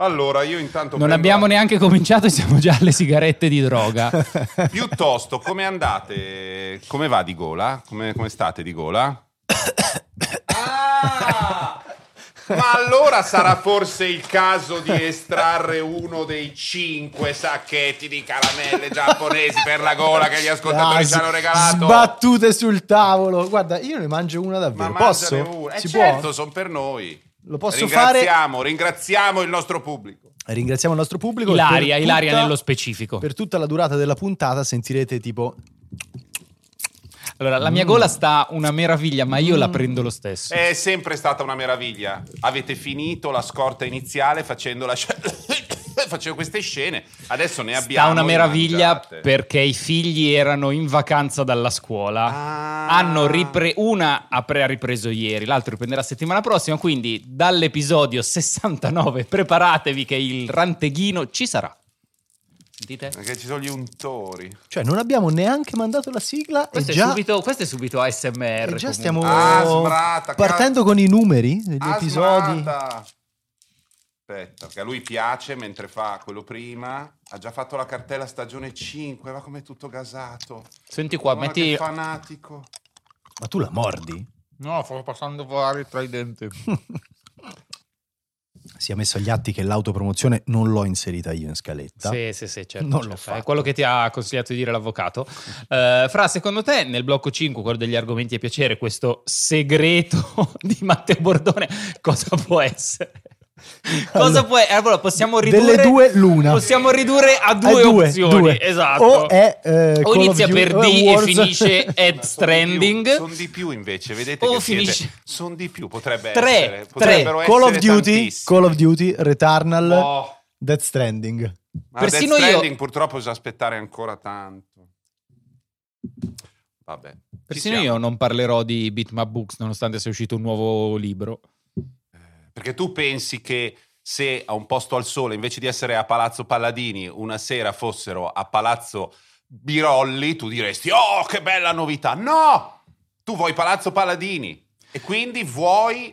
Allora, io intanto... Non prendo- abbiamo neanche cominciato e siamo già alle sigarette di droga. Piuttosto, come andate? Come va di gola? Come, come state di gola? Ah! Ma allora sarà forse il caso di estrarre uno dei cinque sacchetti di caramelle giapponesi per la gola che gli ascoltatori ci hanno regalato? Sbattute sul tavolo. Guarda, io ne mangio una davvero. Ma Posso? una. Eh Si certo, può? sono per noi. Lo posso fare? ringraziamo, ringraziamo il nostro pubblico. Ringraziamo il nostro pubblico. Ilaria, Per Ilaria tutta- nello specifico. Per tutta la durata della puntata sentirete tipo... Allora, la mia gola sta una meraviglia, ma io la prendo lo stesso. È sempre stata una meraviglia. Avete finito la scorta iniziale facendo facendo queste scene. Adesso ne abbiamo. Sta una meraviglia mangiate. perché i figli erano in vacanza dalla scuola. Ah. Hanno ripre- una ha, pre- ha ripreso ieri, l'altro riprenderà settimana prossima. Quindi dall'episodio 69 preparatevi che il ranteghino ci sarà. Sentite? Perché ci sono gli untori. Cioè, non abbiamo neanche mandato la sigla Questo, e è, già, subito, questo è subito ASMR. e già comunque. stiamo Ah, sbrata, partendo con i numeri degli episodi. Asmata. Aspetta, che a lui piace mentre fa quello prima. Ha già fatto la cartella stagione 5, va come tutto gasato. Senti qua, Guarda metti... che fanatico. Ma tu la mordi? No, sto passando fuori tra i denti. Si è messo agli atti che l'autopromozione non l'ho inserita io in scaletta. Sì, sì, sì, certo. Non certo. l'ho fatto. È quello che ti ha consigliato di dire l'avvocato. Eh, Fra, secondo te, nel blocco 5, quello degli argomenti a piacere, questo segreto di Matteo Bordone, cosa può essere? Cosa Allora, può essere? Allora, possiamo ridurre... Delle due l'una. Possiamo ridurre a Eh, due, opzioni. due. Esatto. O è eh, O inizia Duty- per D e Warzone. finisce Ed Stranding. Sono di più invece, vedete O finisce- Sono di più, potrebbe Tre, essere. tre. Potrebbero Call of Duty, tantissimi. Call of Duty, Returnal, Oh, Death Stranding. ma Persino Death io- Stranding purtroppo bisogna aspettare ancora tanto. Vabbè. Persino io non parlerò di Bitmap Books, nonostante sia uscito un nuovo libro. Perché tu pensi che se a un posto al sole, invece di essere a Palazzo Palladini, una sera fossero a Palazzo Birolli, tu diresti, oh, che bella novità. No! Tu vuoi Palazzo Palladini e quindi vuoi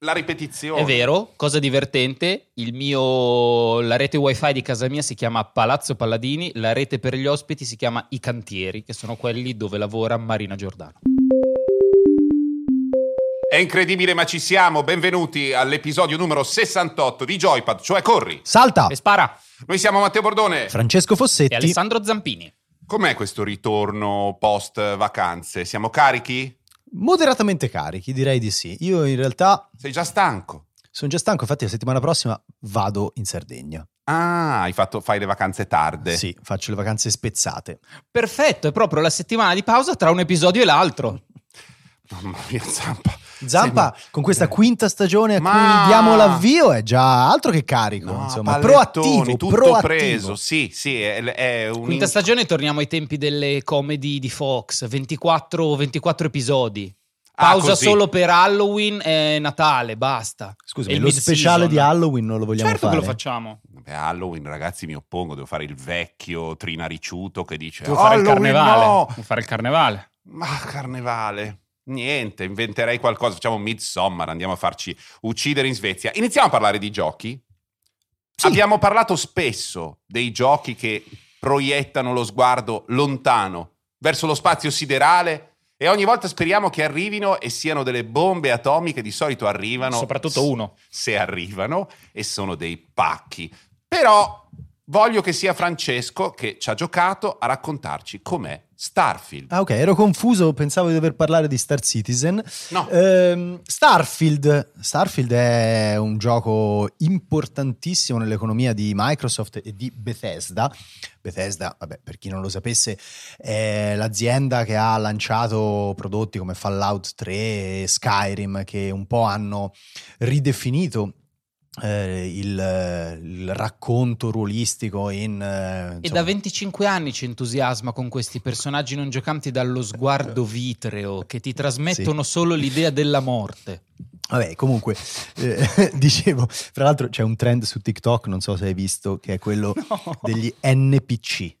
la ripetizione. È vero, cosa divertente, mio, la rete wifi di casa mia si chiama Palazzo Palladini, la rete per gli ospiti si chiama I Cantieri, che sono quelli dove lavora Marina Giordano. È incredibile, ma ci siamo. Benvenuti all'episodio numero 68 di Joypad, cioè Corri. Salta! E spara! Noi siamo Matteo Bordone. Francesco E Fossetti. Alessandro Zampini. Com'è questo ritorno post vacanze? Siamo carichi? Moderatamente carichi, direi di sì. Io in realtà Sei già stanco? sono già stanco, infatti la settimana prossima vado in Sardegna. Ah, hai fatto, fai le vacanze tarde. Sì, faccio le vacanze spezzate. Perfetto, è proprio la settimana di pausa tra un episodio e l'altro. Mamma mia, Zampa. Zampa, Sei- con questa quinta stagione a Ma- cui diamo l'avvio, è già altro che carico, No, insomma, proattivo, tutto proattivo. preso. Sì, sì, è, è un Quinta stagione torniamo ai tempi delle comedy di Fox, 24, 24 episodi. Ah, Pausa così. solo per Halloween e Natale, basta. Scusami, E il lo speciale di Halloween non lo vogliamo certo fare? che lo facciamo. Vabbè, Halloween, ragazzi, mi oppongo, devo fare il vecchio trinariciuto che dice Devo fare il carnevale. no! Devo fare il carnevale. Ma carnevale. Niente, inventerei qualcosa, facciamo Midsommar, andiamo a farci uccidere in Svezia. Iniziamo a parlare di giochi. Sì. Abbiamo parlato spesso dei giochi che proiettano lo sguardo lontano verso lo spazio siderale e ogni volta speriamo che arrivino e siano delle bombe atomiche, di solito arrivano. Soprattutto uno. Se arrivano e sono dei pacchi. Però voglio che sia Francesco che ci ha giocato a raccontarci com'è Starfield. Ah, ok, ero confuso, pensavo di dover parlare di Star Citizen. No. Ehm, Starfield. Starfield è un gioco importantissimo nell'economia di Microsoft e di Bethesda. Bethesda, vabbè, per chi non lo sapesse, è l'azienda che ha lanciato prodotti come Fallout 3 e Skyrim che un po' hanno ridefinito eh, il, il racconto ruolistico in... eh, E da 25 anni ci entusiasma con questi personaggi non giocanti dallo sguardo vitreo che ti trasmettono solo l'idea della morte. Vabbè, comunque, eh, dicevo, fra l'altro c'è un trend su TikTok, non so se hai visto, che è quello No. degli NPC.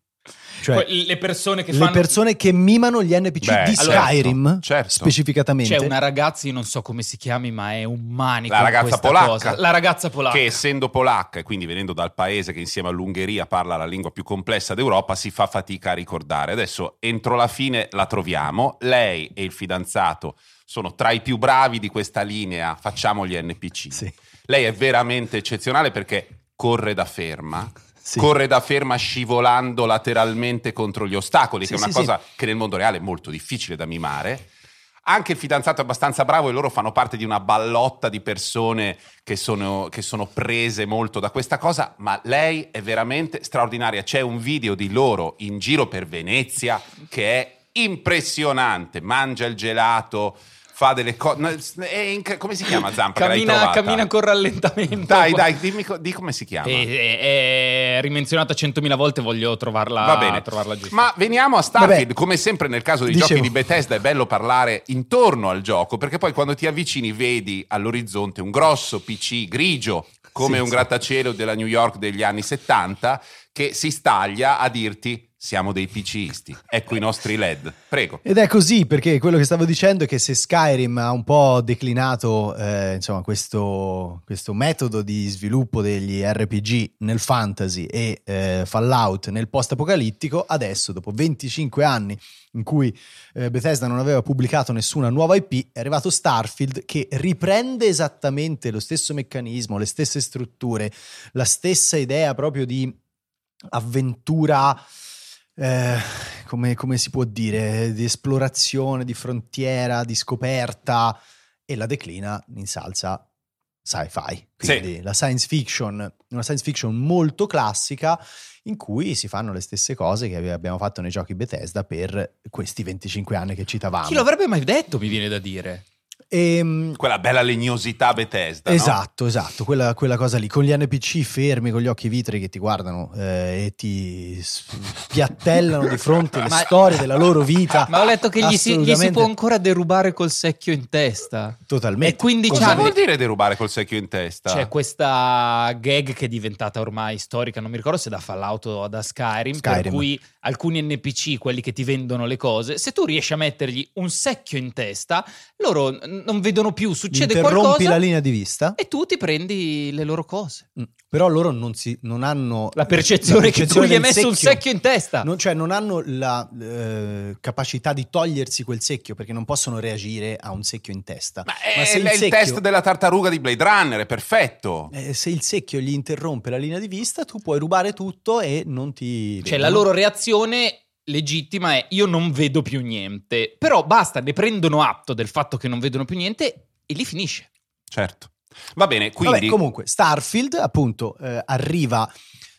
Cioè, Poi le persone che le fanno... persone che mimano gli NPC Beh, di certo, Skyrim, certo. specificatamente. C'è una ragazza, io non so come si chiami, ma è un manico. La ragazza polacca. cosa. La ragazza polacca. che essendo polacca e quindi venendo dal paese che insieme all'Ungheria parla la lingua più complessa d'Europa si fa fatica a ricordare. Adesso entro la fine la troviamo, lei e il fidanzato sono tra i più bravi di questa linea, facciamo gli NPC. Sì, Lei è veramente eccezionale perché corre da ferma. Sì. Corre da ferma scivolando lateralmente contro gli ostacoli, Sì, che è una sì, cosa che nel mondo reale è molto difficile da mimare. Anche il fidanzato è abbastanza bravo e loro fanno parte di una ballotta di persone che sono, che sono prese molto da questa cosa, ma lei è veramente straordinaria. C'è un video di loro in giro per Venezia che è impressionante. Mangia il gelato, fa delle cose... come si chiama Zampa? Cammina, cammina con rallentamento. Dai, dai, dimmi co- di come si chiama. È, è- è rimenzionata 100.000 volte, voglio trovarla, Va bene, trovarla giusta. ma veniamo a Starfield. Vabbè. Come sempre nel caso dei Dicevo. giochi di Bethesda è bello parlare intorno al gioco perché poi quando ti avvicini vedi all'orizzonte un grosso PC grigio come Sì, un sì. grattacielo della New York degli anni 70 che si staglia a dirti siamo dei PCisti. Ecco i nostri LED. Prego. Ed è così perché quello che stavo dicendo è che se Skyrim ha un po' declinato eh, insomma, questo, questo metodo di sviluppo degli RPG nel fantasy e eh, Fallout nel post-apocalittico, adesso dopo 25 anni in cui eh, Bethesda non aveva pubblicato nessuna nuova IP, è arrivato Starfield che riprende esattamente lo stesso meccanismo, le stesse strutture, la stessa idea proprio di avventura eh, come, come si può dire, di esplorazione, di frontiera, di scoperta e la declina in salsa sci-fi. Quindi la science fiction, una science fiction molto classica in cui si fanno le stesse cose che abbiamo fatto nei giochi Bethesda per questi 25 anni che citavamo. Chi lo avrebbe mai detto, mi viene da dire. Ehm, Quella bella legnosità Bethesda. no? Esatto, esatto, quella, quella cosa lì, con gli NPC fermi, con gli occhi vitrei che ti guardano eh, e ti spiattellano di fronte le Ma- storie della loro vita. Ma ho letto che gli si, gli si può ancora derubare col secchio in testa. Totalmente. E 15 Cosa anni. vuol dire derubare col secchio in testa? C'è questa gag che è diventata ormai storica, non mi ricordo se da Fallout o da Skyrim, per Skyrim. cui alcuni NPC, quelli che ti vendono le cose, se tu riesci a mettergli un secchio in testa, loro non vedono più, succede Interrompi qualcosa la linea di vista, e tu ti prendi le loro cose. Mm. però loro non, si, non hanno La percezione, la che tu percezione gli hai messo un secchio in testa. Non, cioè non hanno la eh, capacità di togliersi quel secchio perché non possono reagire a un secchio in testa. Ma è, se è il, secchio- test della tartaruga di Blade Runner, è perfetto. eh, se il secchio gli interrompe la linea di vista, tu puoi rubare tutto e non ti. Cioè, la loro reazione legittima è io non vedo più niente. Però basta, ne prendono atto del fatto che non vedono più niente e lì finisce. Certo. Va bene, quindi... Vabbè, comunque, Starfield appunto eh, arriva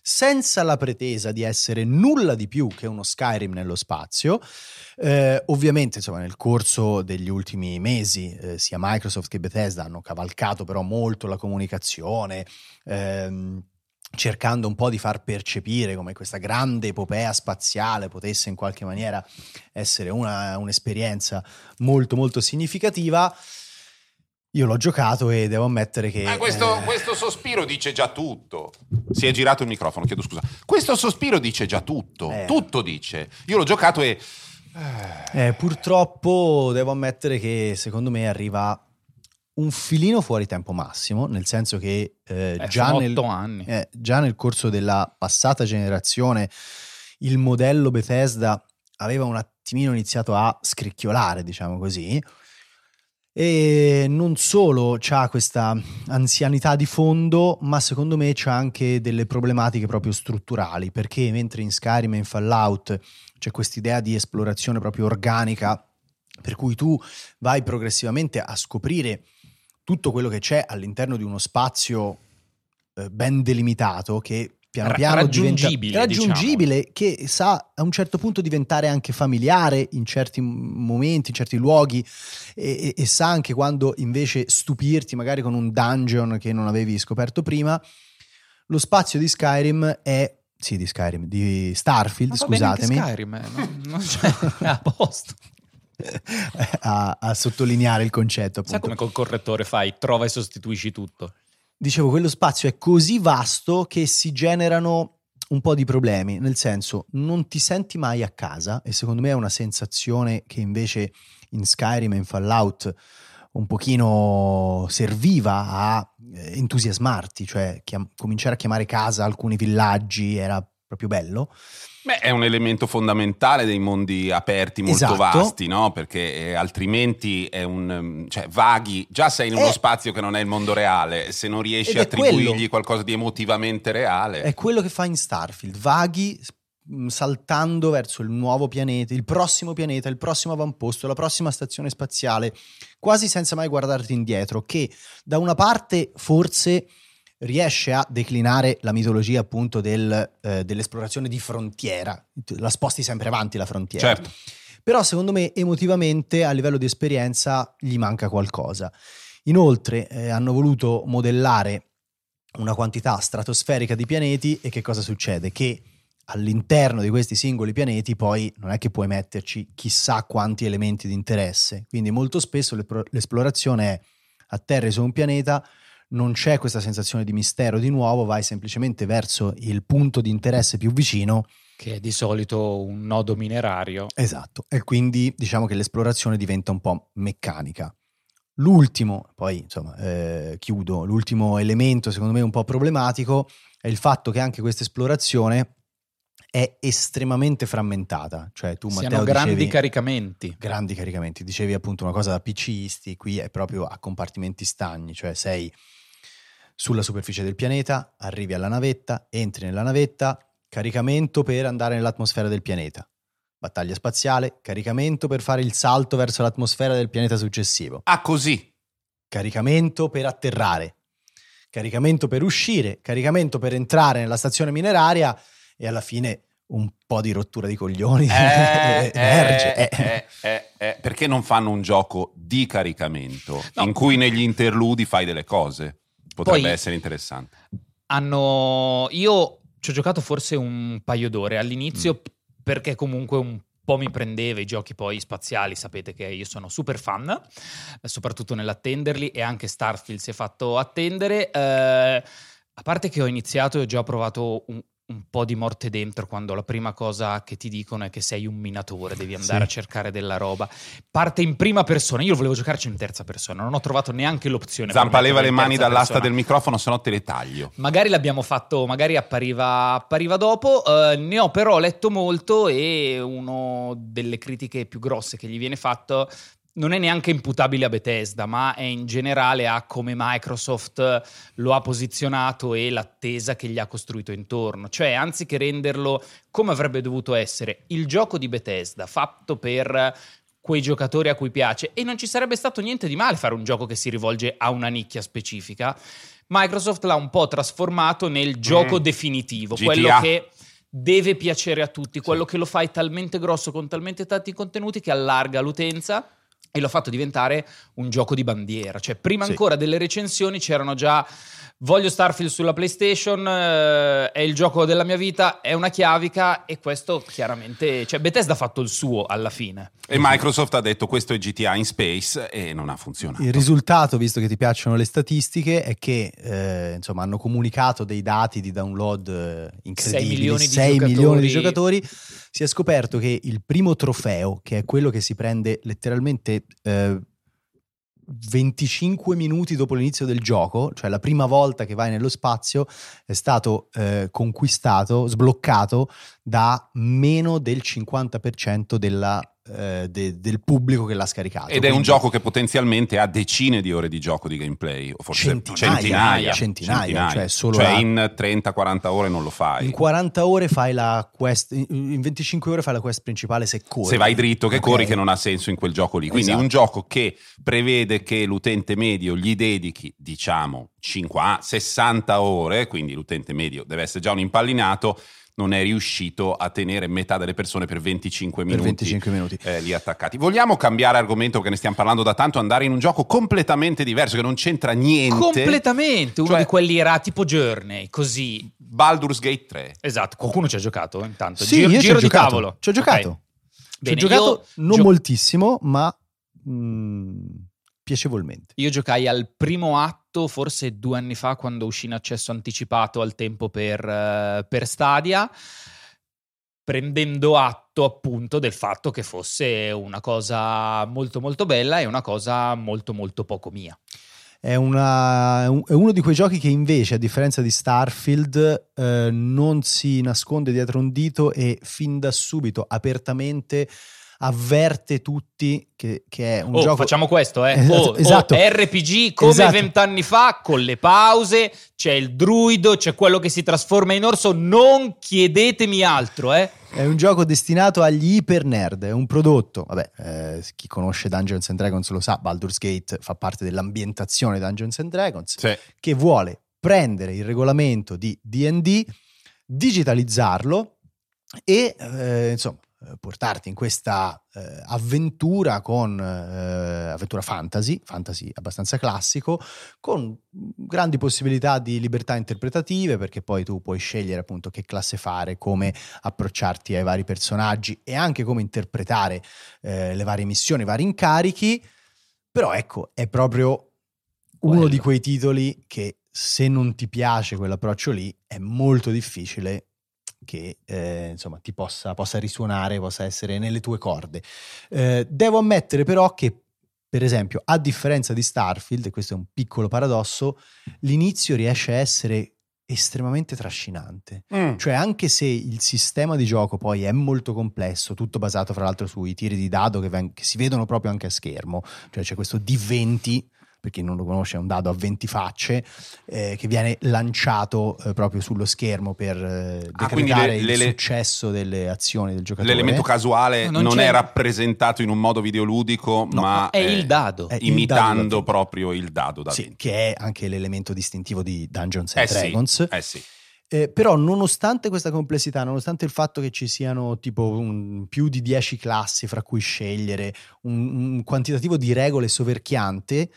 senza la pretesa di essere nulla di più che uno Skyrim nello spazio. Eh, ovviamente, insomma, nel corso degli ultimi mesi, eh, sia Microsoft che Bethesda hanno cavalcato però molto la comunicazione. ehm, cercando un po' di far percepire come questa grande epopea spaziale potesse in qualche maniera essere una- un'esperienza molto molto significativa. Io l'ho giocato e devo ammettere che... Ma questo, eh, questo sospiro dice già tutto. Si è girato il microfono, chiedo scusa. Questo sospiro dice già tutto. Eh. Tutto dice. Io l'ho giocato e... eh, purtroppo devo ammettere che secondo me arriva un filino fuori tempo massimo, nel senso che eh, Eh, già, nel, eh, già nel corso della passata generazione il modello Bethesda aveva un attimino iniziato a scricchiolare, diciamo così. E non solo c'ha questa anzianità di fondo, ma secondo me c'ha anche delle problematiche proprio strutturali, perché mentre in Skyrim e in Fallout c'è quest'idea di esplorazione proprio organica, per cui tu vai progressivamente a scoprire tutto quello che c'è all'interno di uno spazio eh, ben delimitato che piano piano raggiungibile, diventa raggiungibile che sa a un certo punto diventare anche familiare in certi momenti, in certi luoghi e, e- e sa anche quando invece stupirti magari con un dungeon che non avevi scoperto prima. Lo spazio di Skyrim è sì, di Skyrim, di Starfield, scusatemi. Skyrim, eh, non- non c'è- è a posto. A, a sottolineare il concetto. Sai Appunto. come col correttore fai? Trova e sostituisci tutto. Dicevo, quello spazio è così vasto che si generano un po' di problemi, nel senso non ti senti mai a casa e secondo me è una sensazione che invece in Skyrim e in Fallout un pochino serviva a eh, entusiasmarti, cioè chiam- cominciare a chiamare casa alcuni villaggi era proprio bello. Beh, è un elemento fondamentale dei mondi aperti molto Esatto. vasti, no? Perché eh, altrimenti è un. um, cioè, vaghi. Già sei in uno Eh. spazio che non è il mondo reale. Se non riesci a è quello. attribuirgli qualcosa di emotivamente reale. È quello che fa in Starfield, vaghi mh, saltando verso il nuovo pianeta, il prossimo pianeta, il prossimo avamposto, la prossima stazione spaziale, quasi senza mai guardarti indietro, che da una parte forse riesce a declinare la mitologia appunto del, eh, dell'esplorazione di frontiera, la sposti sempre avanti la frontiera. Certo. Però secondo me emotivamente a livello di esperienza gli manca qualcosa. Inoltre eh, hanno voluto modellare una quantità stratosferica di pianeti e che cosa succede? Che all'interno di questi singoli pianeti poi non è che puoi metterci chissà quanti elementi di interesse. Quindi molto spesso l'esplo- l'esplorazione è atterri su un pianeta, non c'è questa sensazione di mistero di nuovo, vai semplicemente verso il punto di interesse più vicino Che è di solito un nodo minerario. Esatto, e quindi diciamo che l'esplorazione diventa un po' meccanica. L'ultimo, poi insomma eh, chiudo, l'ultimo elemento secondo me un po' problematico è il fatto che anche questa esplorazione è estremamente frammentata, cioè tu Siano Matteo grandi dicevi, caricamenti. grandi caricamenti, dicevi appunto una cosa da PCisti, qui è proprio a compartimenti stagni, cioè sei sulla superficie del pianeta, arrivi alla navetta, entri nella navetta, caricamento per andare nell'atmosfera del pianeta. Battaglia spaziale, caricamento per fare il salto verso l'atmosfera del pianeta successivo. Ah, così. Caricamento per atterrare. Caricamento per uscire, caricamento per entrare nella stazione mineraria e alla fine un po' di rottura di coglioni Eh, emerge. eh, eh. eh, eh, eh, perché non fanno un gioco di caricamento No. in cui negli interludi fai delle cose? Potrebbe Poi- essere interessante. Hanno. Io ci ho giocato forse un paio d'ore all'inizio Mm. perché comunque un po' mi prendeva i giochi poi spaziali. Sapete che io sono super fan, soprattutto nell'attenderli e anche Starfield si è fatto attendere. Eh, a parte che ho iniziato e ho già provato un, un po' di morte dentro quando la prima cosa che ti dicono è che sei un minatore, devi andare Sì. a cercare della roba. Parte in prima persona, io volevo giocarci in terza persona, non ho trovato neanche l'opzione. Zampa leva le mani dall'asta persona. del microfono, se no te le taglio. Magari l'abbiamo fatto, magari appariva, appariva dopo, eh, ne ho però letto molto e una delle critiche più grosse che gli viene fatto non è neanche imputabile a Bethesda, ma è in generale a come Microsoft lo ha posizionato e l'attesa che gli ha costruito intorno. Cioè, anziché renderlo come avrebbe dovuto essere il gioco di Bethesda, fatto per quei giocatori a cui piace, e non ci sarebbe stato niente di male fare un gioco che si rivolge a una nicchia specifica. Microsoft l'ha un po' trasformato nel gioco Mm. definitivo, GTA. quello che deve piacere a tutti, quello che lo fai talmente grosso con talmente tanti contenuti che allarga l'utenza e l'ho fatto diventare un gioco di bandiera. Cioè, prima Sì. ancora delle recensioni c'erano già voglio Starfield sulla PlayStation, eh, è il gioco della mia vita, è una chiavica e questo chiaramente, cioè Bethesda ha fatto il suo alla fine. E Microsoft ha detto questo è GTA in space e non ha funzionato. Il risultato, visto che ti piacciono le statistiche, è che eh, insomma, hanno comunicato dei dati di download eh, incredibili, Sei milioni di 6 giocatori. milioni di giocatori. Si è scoperto che il primo trofeo, che è quello che si prende letteralmente eh, 25 minuti dopo l'inizio del gioco, cioè la prima volta che vai nello spazio, è stato eh, conquistato, sbloccato da meno del 50% della, eh, de- del pubblico che l'ha scaricato. Ed è un gioco che potenzialmente ha decine di ore di gioco di gameplay, o forse Centinaia, centinaia. centinaia, cioè solo Cioè la- in 30-40 ore non lo fai. In 40 ore fai la quest, in- in 25 ore fai la quest principale se corri. Se vai dritto che Ok. corri che non ha senso in quel gioco lì. Quindi Esatto. un gioco che prevede che l'utente medio gli dedichi, diciamo, 50, 60 ore, quindi l'utente medio deve essere già un impallinato, non è riuscito a tenere metà delle persone per 25 per minuti. 25 minuti. eh, lì attaccati. Vogliamo cambiare argomento perché ne stiamo parlando da tanto, andare in un gioco completamente diverso che non c'entra niente. Completamente, uno Cioè- di quelli era tipo Journey, così. Baldur's Gate 3. Esatto, qualcuno ci ha giocato intanto. Sì, giro io ci giro ho di giocato. tavolo. Ci ho giocato. Ci ho Bene, giocato io non gio- moltissimo, ma mm, piacevolmente. Io giocai al primo atto forse due anni fa quando uscì in accesso anticipato al tempo per, eh, per Stadia, prendendo atto appunto del fatto che fosse una cosa molto molto bella e una cosa molto molto poco mia. È, una, è uno di quei giochi che invece, a differenza di Starfield, eh, non si nasconde dietro un dito e fin da subito apertamente avverte tutti che, che è un oh, gioco. Facciamo questo, eh? Esatto, Oh, oh, esatto. RPG come Esatto. vent'anni fa, con le pause, c'è il druido, c'è quello che si trasforma in orso. Non chiedetemi altro, eh? È un gioco destinato agli iper nerd, è un prodotto, vabbè, eh, chi conosce Dungeons and Dragons lo sa, Baldur's Gate fa parte dell'ambientazione Dungeons and Dragons, Sì. che vuole prendere il regolamento di D&D, digitalizzarlo e eh, insomma portarti in questa eh, avventura con eh, avventura fantasy, fantasy abbastanza classico, con grandi possibilità di libertà interpretative perché poi tu puoi scegliere appunto che classe fare, come approcciarti ai vari personaggi e anche come interpretare eh, le varie missioni, i vari incarichi. Però ecco, è proprio uno Quello. di quei titoli che se non ti piace quell'approccio lì è molto difficile che eh, insomma ti possa, possa risuonare, possa essere nelle tue corde. Eh, devo ammettere però che per esempio, a differenza di Starfield, e questo è un piccolo paradosso, l'inizio riesce a essere estremamente trascinante. Mm. Cioè, anche se il sistema di gioco poi è molto complesso, tutto basato fra l'altro sui tiri di dado che, ven- che si vedono proprio anche a schermo, cioè c'è questo D20, per chi non lo conosce è un dado a 20 facce, eh, che viene lanciato eh, proprio sullo schermo per eh, Ah, decretare le- il le- successo delle azioni del giocatore. L'elemento casuale No, non non, è rappresentato in un modo videoludico, No, ma È il dado. è il dado imitando da- proprio il dado da Sì, 20. che è anche l'elemento distintivo di Dungeons and Eh sì, Dragons. eh sì. Eh, però nonostante questa complessità, nonostante il fatto che ci siano tipo un- più di 10 classi fra cui scegliere, un, un quantitativo di regole soverchiante,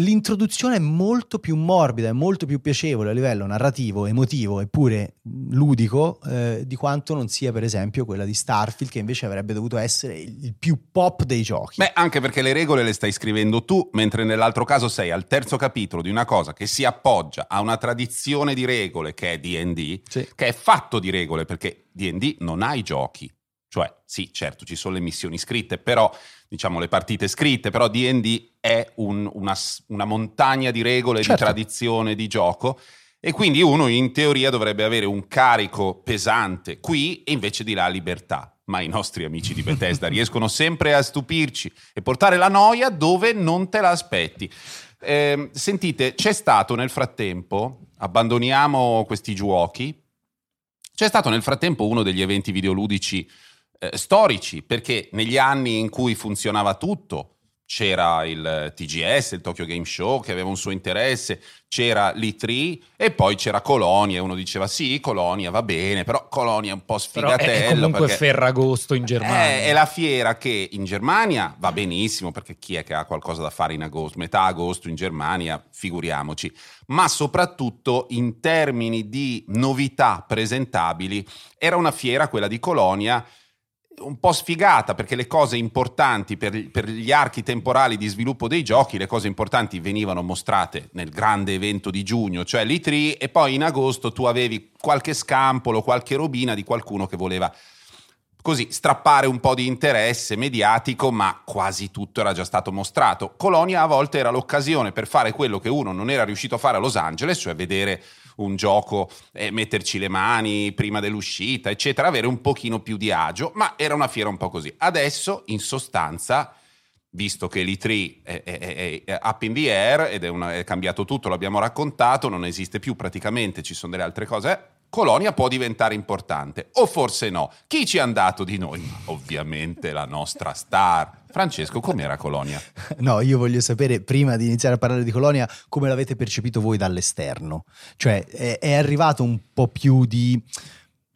l'introduzione è molto più morbida, è molto più piacevole a livello narrativo, emotivo eppure ludico eh, di quanto non sia per esempio quella di Starfield che invece avrebbe dovuto essere il, il più pop dei giochi. Beh, anche perché le regole le stai scrivendo tu, mentre nell'altro caso sei al terzo capitolo di una cosa che si appoggia a una tradizione di regole che è D&D, Sì. che è fatto di regole, perché D&D non ha i giochi. Cioè, sì, certo, ci sono le missioni scritte, però, diciamo, le partite scritte, però D&D è un- una, una montagna di regole, Certo. di tradizione, di gioco, e quindi uno in teoria dovrebbe avere un carico pesante qui e invece di là libertà. Ma i nostri amici di Bethesda riescono sempre a stupirci e portare la noia dove non te la aspetti. Ehm, sentite, c'è stato nel frattempo, abbandoniamo questi giochi, c'è stato nel frattempo uno degli eventi videoludici eh, storici, perché negli anni in cui funzionava tutto, c'era il TGS, il Tokyo Game Show, che aveva un suo interesse, c'era l'E3 e poi c'era Colonia e uno diceva sì, Colonia va bene, però Colonia è un po' Però è- sfigatello. è comunque Ferragosto in Germania. eh, è la fiera che in Germania va benissimo perché chi è che ha qualcosa da fare in agosto? Metà agosto in Germania, figuriamoci. Ma soprattutto in termini di novità presentabili, era una fiera, quella di Colonia, un po' sfigata perché le cose importanti per, per gli archi temporali di sviluppo dei giochi, le cose importanti venivano mostrate nel grande evento di giugno, cioè l'E3, e poi in agosto tu avevi qualche scampolo, qualche robina di qualcuno che voleva così strappare un po' di interesse mediatico, ma quasi tutto era già stato mostrato. Colonia a volte era l'occasione per fare quello che uno non era riuscito a fare a Los Angeles, cioè vedere un gioco e metterci le mani prima dell'uscita, eccetera, avere un pochino più di agio, ma era una fiera un po' così. Adesso, in sostanza, visto che l'E3 è, è- è- up in the air ed è, una- è cambiato tutto, l'abbiamo raccontato, non esiste più praticamente, ci sono delle altre cose, eh, Colonia può diventare importante, o forse no. Chi ci è andato di noi? Ovviamente la nostra star. Francesco, com'era Colonia? No, io voglio sapere, prima di iniziare a parlare di Colonia, come l'avete percepito voi dall'esterno. Cioè, è, è arrivato un po' più di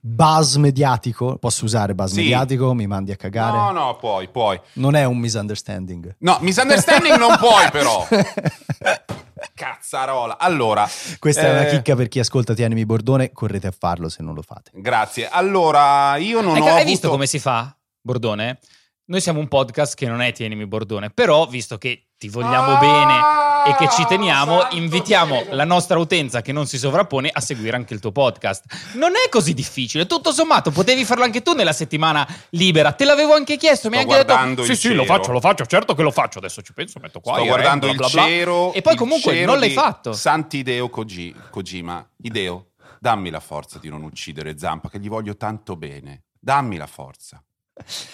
buzz mediatico? Posso usare buzz Sì. mediatico? Mi mandi a cagare? No, no, puoi, puoi. Non è un misunderstanding. No, misunderstanding non puoi però. Cazzarola. Allora, Questa è una eh, chicca per chi ascolta Tienimi Bordone, correte a farlo se non lo fate. Grazie. Allora, io non Hai, ho hai avuto... visto come si fa, Bordone? Noi siamo un podcast che non è Tienimi Bordone, però visto che ti vogliamo Ah, bene e che ci teniamo, santo invitiamo cielo. la nostra utenza che non si sovrappone a seguire anche il tuo podcast. Non è così difficile, tutto sommato potevi farlo anche tu nella settimana libera, te l'avevo anche chiesto, mi hai Sto anche detto sì sì lo cielo. faccio, lo faccio, certo che lo faccio, adesso ci penso, metto qua Sto i guardando re, il bla, bla, bla. cero. e poi comunque non l'hai fatto. Sant'Ideo Koji- Kojima. Ideo, dammi la forza di non uccidere Zampa, che gli voglio tanto bene. Dammi la forza.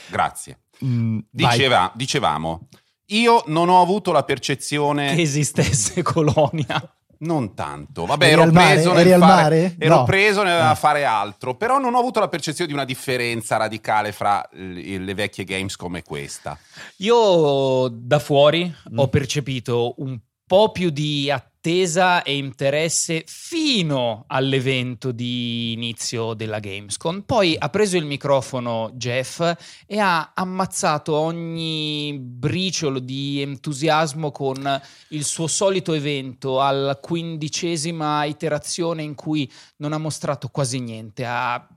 Grazie. Mm. Diceva- dicevamo, io non ho avuto la percezione... che esistesse Colonia. Non tanto, vabbè, Eri ero al mare? preso, Eri nel al fare, mare? ero No. preso nel Ah. fare altro, però non ho avuto la percezione di una differenza radicale fra le vecchie games come questa. Io da fuori Mm. ho percepito un po' più di attesa e interesse fino all'evento di inizio della Gamescom. Poi ha preso il microfono Jeff e ha ammazzato ogni briciolo di entusiasmo con il suo solito evento alla quindicesima iterazione in cui non ha mostrato quasi niente. Ha-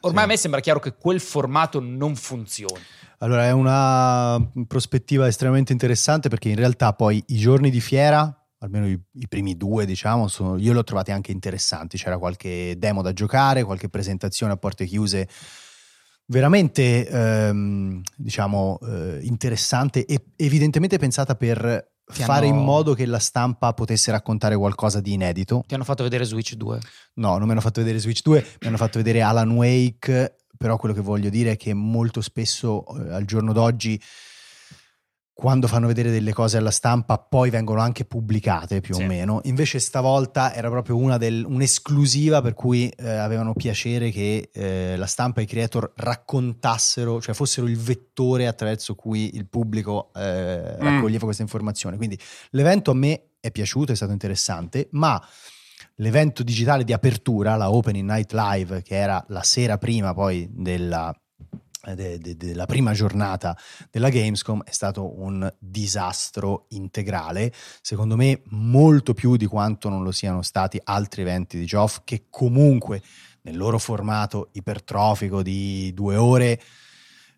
Ormai Sì. a me sembra chiaro che quel formato non funzioni. Allora, è una prospettiva estremamente interessante perché in realtà poi i giorni di fiera, almeno i, i primi due, diciamo, sono- io li ho trovati anche interessanti. C'era qualche demo da giocare, qualche presentazione a porte chiuse veramente, ehm, diciamo, eh, interessante e evidentemente pensata per Ti fare hanno- in modo che la stampa potesse raccontare qualcosa di inedito. Ti hanno fatto vedere Switch 2? No, non mi hanno fatto vedere Switch 2, mi hanno fatto vedere Alan Wake, però quello che voglio dire è che molto spesso eh, al giorno d'oggi quando fanno vedere delle cose alla stampa poi vengono anche pubblicate più Sì. o meno. Invece stavolta era proprio una del- un'esclusiva per cui eh, avevano piacere che eh, la stampa e i creator raccontassero, cioè fossero il vettore attraverso cui il pubblico eh, Mm. raccoglieva questa informazione. Quindi l'evento a me è piaciuto, è stato interessante, ma l'evento digitale di apertura, la Opening Night Live, che era la sera prima poi della, eh, de- de- della prima giornata della Gamescom, è stato un disastro integrale, secondo me molto più di quanto non lo siano stati altri eventi di Geoff che comunque nel loro formato ipertrofico di due ore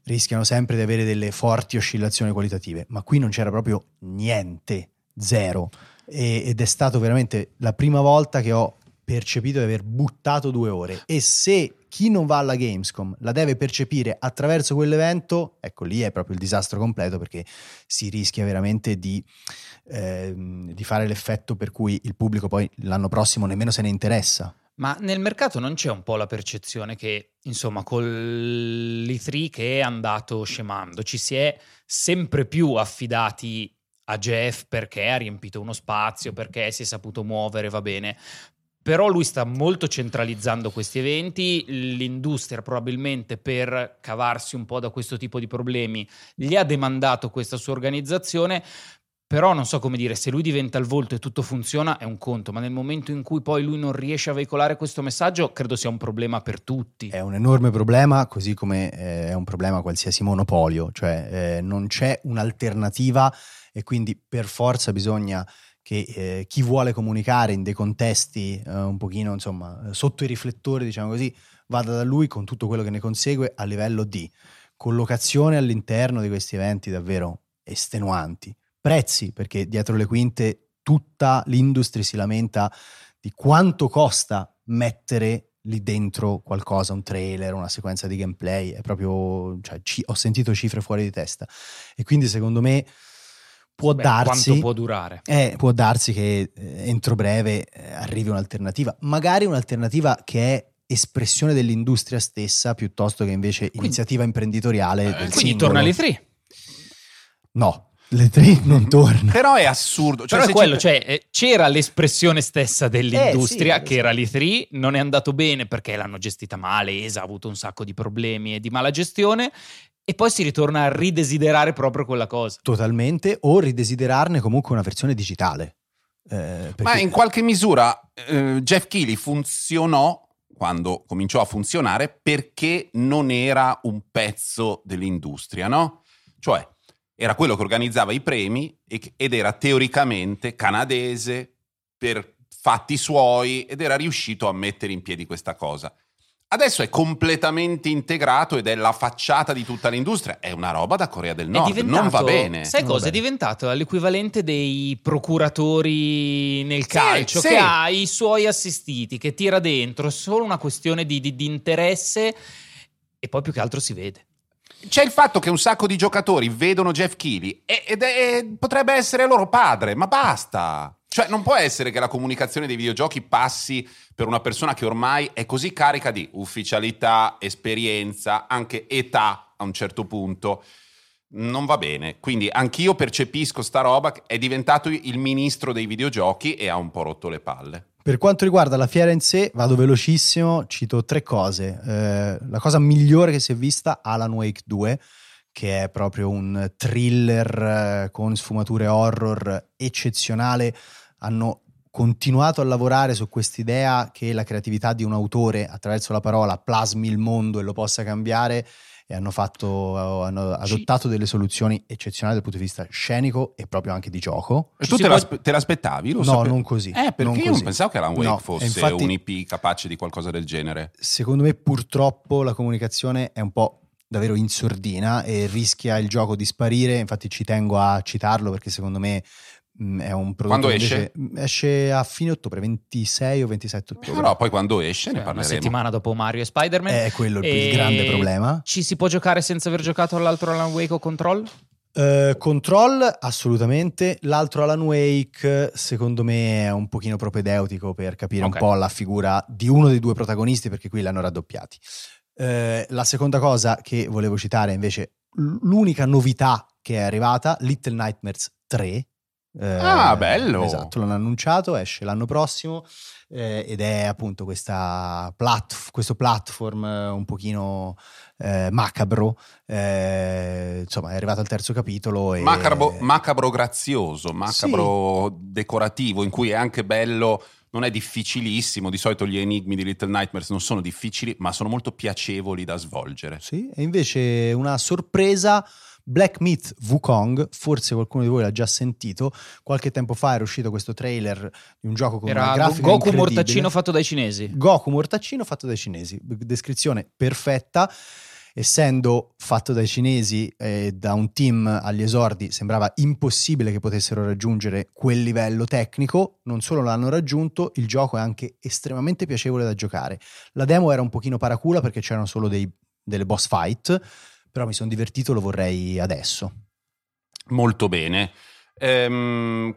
rischiano sempre di avere delle forti oscillazioni qualitative, ma qui non c'era proprio niente, zero. E- ed è stato veramente la prima volta che ho percepito di aver buttato due ore. E se chi non va alla Gamescom la deve percepire attraverso quell'evento, ecco lì è proprio il disastro completo perché si rischia veramente di, ehm, di fare l'effetto per cui il pubblico poi l'anno prossimo nemmeno se ne interessa. Ma nel mercato non c'è un po' la percezione che, insomma, con l'E3 che è andato scemando, ci si è sempre più affidati a Jeff perché ha riempito uno spazio, perché si è saputo muovere, va bene. Però lui sta molto centralizzando questi eventi, l'industria probabilmente per cavarsi un po' da questo tipo di problemi gli ha demandato questa sua organizzazione, però non so come dire, se lui diventa il volto e tutto funziona è un conto, ma nel momento in cui poi lui non riesce a veicolare questo messaggio, credo sia un problema per tutti. È un enorme problema, così come eh, è un problema qualsiasi monopolio, cioè eh, non c'è un'alternativa e quindi per forza bisogna che eh, chi vuole comunicare in dei contesti eh, un pochino, insomma, sotto i riflettori, diciamo così, vada da lui con tutto quello che ne consegue a livello di collocazione all'interno di questi eventi davvero estenuanti. Prezzi, perché dietro le quinte tutta l'industria si lamenta di quanto costa mettere lì dentro qualcosa, un trailer, una sequenza di gameplay, è proprio, cioè, ci- ho sentito cifre fuori di testa. E quindi secondo me può Beh, darsi... quanto può durare? Eh, può darsi che eh, entro breve eh, arrivi un'alternativa, magari un'alternativa che è espressione dell'industria stessa piuttosto che invece iniziativa imprenditoriale del Quindi singolo. torna all'E3. No, le tre non torna. Però è assurdo. Cioè, Però è quello, ci- cioè eh, c'era l'espressione stessa dell'industria Eh, sì, che era l'E3, non è andato bene perché l'hanno gestita male, ESA ha avuto un sacco di problemi e di mala gestione e poi si ritorna a ridesiderare proprio quella cosa. Totalmente, o ridesiderarne comunque una versione digitale. Eh, perché- Ma in qualche misura eh, Jeff Keighley funzionò quando cominciò a funzionare perché non era un pezzo dell'industria, no? Cioè era quello che organizzava i premi ed era teoricamente canadese per fatti suoi ed era riuscito a mettere in piedi questa cosa. Adesso è completamente integrato ed è la facciata di tutta l'industria. È una roba da Corea del È Nord, non va bene. Sai Non cosa? È bene. diventato l'equivalente dei procuratori nel Sì, calcio, sì. che ha i suoi assistiti, che tira dentro, è solo una questione di, di- di interesse e poi più che altro si vede. C'è il fatto che un sacco di giocatori vedono Jeff Keighley ed è- potrebbe essere loro padre, ma basta. Cioè, non può essere che la comunicazione dei videogiochi passi per una persona che ormai è così carica di ufficialità, esperienza, anche età a un certo punto. Non va bene. Quindi anch'io percepisco sta roba. È diventato il ministro dei videogiochi e ha un po' rotto le palle. Per quanto riguarda la fiera in sé, vado velocissimo, cito tre cose. Eh, la cosa migliore che si è vista, Alan Wake 2, che è proprio un thriller eh, con sfumature horror eccezionale. Hanno continuato a lavorare su quest'idea che la creatività di un autore attraverso la parola plasmi il mondo e lo possa cambiare e hanno, fatto, hanno adottato delle soluzioni eccezionali dal punto di vista scenico e proprio anche di gioco. E tu te, può- l'aspe- te l'aspettavi? Lo No, sape- non così. Eh, perché non io non così. pensavo che Alan Wake No, fosse infatti- un IP capace di qualcosa del genere. secondo me purtroppo la comunicazione è un po' davvero in sordina e rischia il gioco di sparire, infatti ci tengo a citarlo perché secondo me è un prodotto Quando esce? invece- esce a fine ottobre, 26 o 27 ottobre. Però poi quando esce ne Cioè, una parleremo. settimana dopo Mario e Spider-Man. È quello il, il E grande problema. Ci si può giocare senza aver giocato all'altro Alan Wake o Control? Eh, Control assolutamente, l'altro Alan Wake secondo me è un pochino propedeutico per capire Ok. un po' la figura di uno dei due protagonisti perché qui l'hanno raddoppiati. Eh, la seconda cosa che volevo citare invece, l'unica novità che è arrivata, Little Nightmares 3. Eh, Ah, bello! Esatto, l'hanno annunciato, esce l'anno prossimo eh, ed è appunto questa plat- questo platform eh, un pochino eh, macabro. eh, insomma, è arrivato al terzo capitolo. E... Macabro, macabro grazioso, macabro decorativo, in cui è anche bello, non è difficilissimo. Di solito gli enigmi di Little Nightmares non sono difficili, ma sono molto piacevoli da svolgere. Sì, e invece una sorpresa. Black Myth Wukong, forse qualcuno di voi l'ha già sentito, qualche tempo fa era uscito questo trailer di un gioco con una Era grafica Goku mortaccino fatto dai cinesi. Goku mortaccino fatto dai cinesi, descrizione perfetta, essendo fatto dai cinesi e da un team agli esordi sembrava impossibile che potessero raggiungere quel livello tecnico, non solo l'hanno raggiunto, il gioco è anche estremamente piacevole da giocare. La demo era un pochino paracula perché c'erano solo dei- delle boss fight, però mi sono divertito, lo vorrei adesso. Molto bene. Ehm,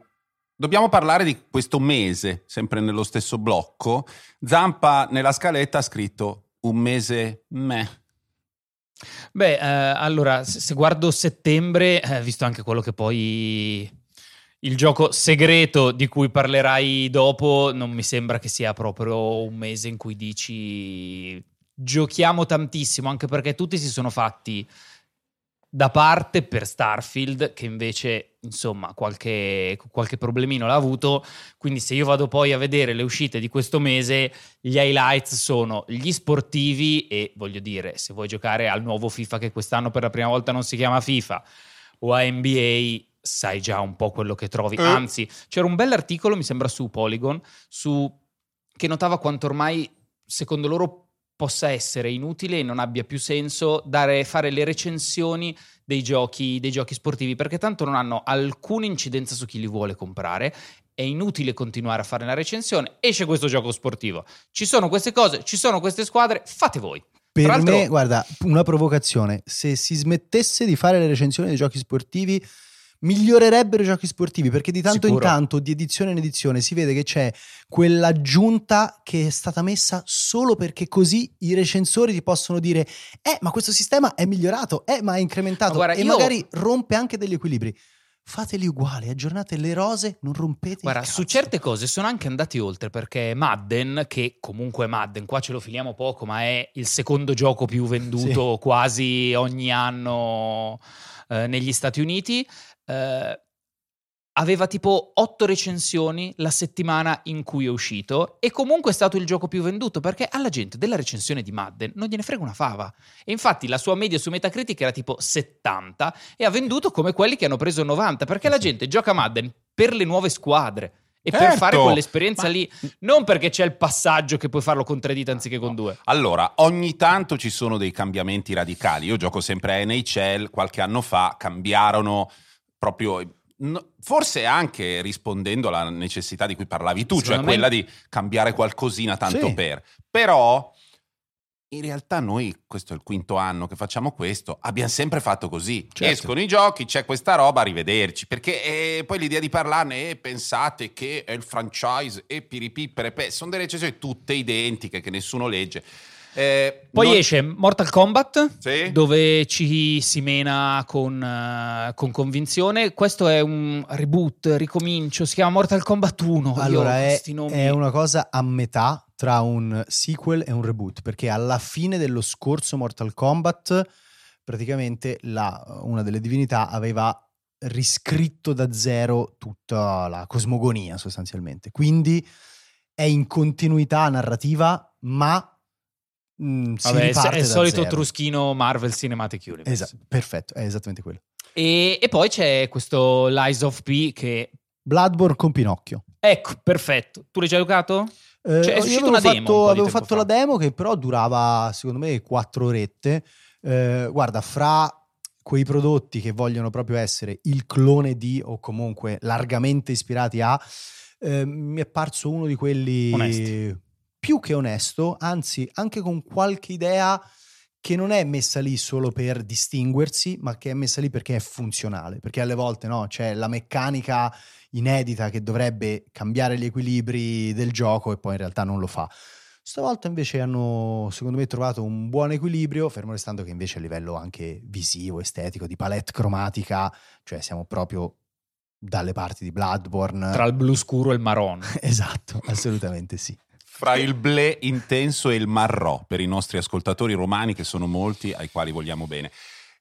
dobbiamo parlare di questo mese, sempre nello stesso blocco. Zampa nella scaletta ha scritto un mese meh. Beh, eh, allora, se, se guardo settembre, eh, visto anche quello che poi il gioco segreto di cui parlerai dopo, non mi sembra che sia proprio un mese in cui dici giochiamo tantissimo, anche perché tutti si sono fatti da parte per Starfield, che invece, insomma, qualche, qualche problemino l'ha avuto. Quindi, se io vado poi a vedere le uscite di questo mese, gli highlights sono gli sportivi e voglio dire, se vuoi giocare al nuovo FIFA che quest'anno per la prima volta non si chiama FIFA o a NBA, sai già un po' quello che trovi. Eh. Anzi, c'era un bell'articolo, mi sembra su Polygon, su che notava quanto ormai secondo loro possa essere inutile e non abbia più senso dare, fare le recensioni dei giochi, dei giochi sportivi perché tanto non hanno alcuna incidenza su chi li vuole comprare. È inutile continuare a fare la recensione. Esce questo gioco sportivo. Ci sono queste cose, ci sono queste squadre, fate voi. Per Tra me, guarda, una provocazione. Se si smettesse di fare le recensioni dei giochi sportivi, migliorerebbero i giochi sportivi perché di tanto Sicuro. in tanto, di edizione in edizione, si vede che c'è quell'aggiunta che è stata messa solo perché così i recensori ti possono dire: Eh, ma questo sistema è migliorato, eh, ma è incrementato. Ma guarda, e io- magari rompe anche degli equilibri. Fateli uguali, aggiornate le rose, non rompete Guarda, su certe cose sono anche andati oltre perché Madden, che comunque Madden, qua ce lo filiamo poco, ma è il secondo gioco più venduto quasi ogni anno eh, negli Stati Uniti, eh, aveva tipo otto recensioni la settimana in cui è uscito e comunque è stato il gioco più venduto perché alla gente della recensione di Madden non gliene frega una fava. E infatti la sua media su Metacritic era tipo 70 e ha venduto come quelli che hanno preso 90 perché la gente gioca Madden per le nuove squadre E per Certo, fare quell'esperienza ma- lì, non perché c'è il passaggio che puoi farlo con tre dita anziché con due. Allora, ogni tanto ci sono dei cambiamenti radicali. Io gioco sempre a NHL, qualche anno fa cambiarono proprio. forse anche rispondendo alla necessità di cui parlavi tu, cioè Secondo me- quella di cambiare qualcosina tanto Sì. per. Però in realtà noi, questo è il quinto anno che facciamo questo, abbiamo sempre fatto così. Certo. Escono i giochi, c'è questa roba, arrivederci. Perché eh, poi l'idea di parlarne, eh, pensate che è il franchise e piripipere, pe- sono delle decisioni tutte identiche che nessuno legge. Eh, Poi non- esce Mortal Kombat, Sì. dove ci si mena con, eh, con convinzione. Questo è un reboot, ricomincio, si chiama Mortal Kombat 1. Io Allora, è, nomi- è una cosa a metà tra un sequel e un reboot, perché alla fine dello scorso Mortal Kombat, praticamente la- una delle divinità aveva riscritto da zero tutta la cosmogonia sostanzialmente. Quindi è in continuità narrativa, ma mm, Vabbè, è il solito zero. truschino Marvel Cinematic Universe. Esatto, perfetto, è esattamente quello. E, e poi c'è questo Lies of P che... Bloodborne con Pinocchio. Ecco, perfetto. Tu l'hai già giocato? Eh, Cioè, è uscita avevo una demo fatto, un po' di avevo fatto fa. la demo che però durava secondo me quattro orette. Eh, guarda, fra quei prodotti che vogliono proprio essere il clone di o comunque largamente ispirati a, eh, mi è parso uno di quelli Onesti. Più che onesto, anzi anche con qualche idea che non è messa lì solo per distinguersi, ma che è messa lì perché è funzionale, perché alle volte no, c'è la meccanica inedita che dovrebbe cambiare gli equilibri del gioco e poi in realtà non lo fa. Stavolta invece hanno, secondo me, trovato un buon equilibrio, fermo restando che invece a livello anche visivo, estetico, di palette cromatica, cioè siamo proprio dalle parti di Bloodborne. Tra il blu scuro e il marron. Esatto, assolutamente sì. Fra il blé intenso e il marrò per i nostri ascoltatori romani che sono molti ai quali vogliamo bene.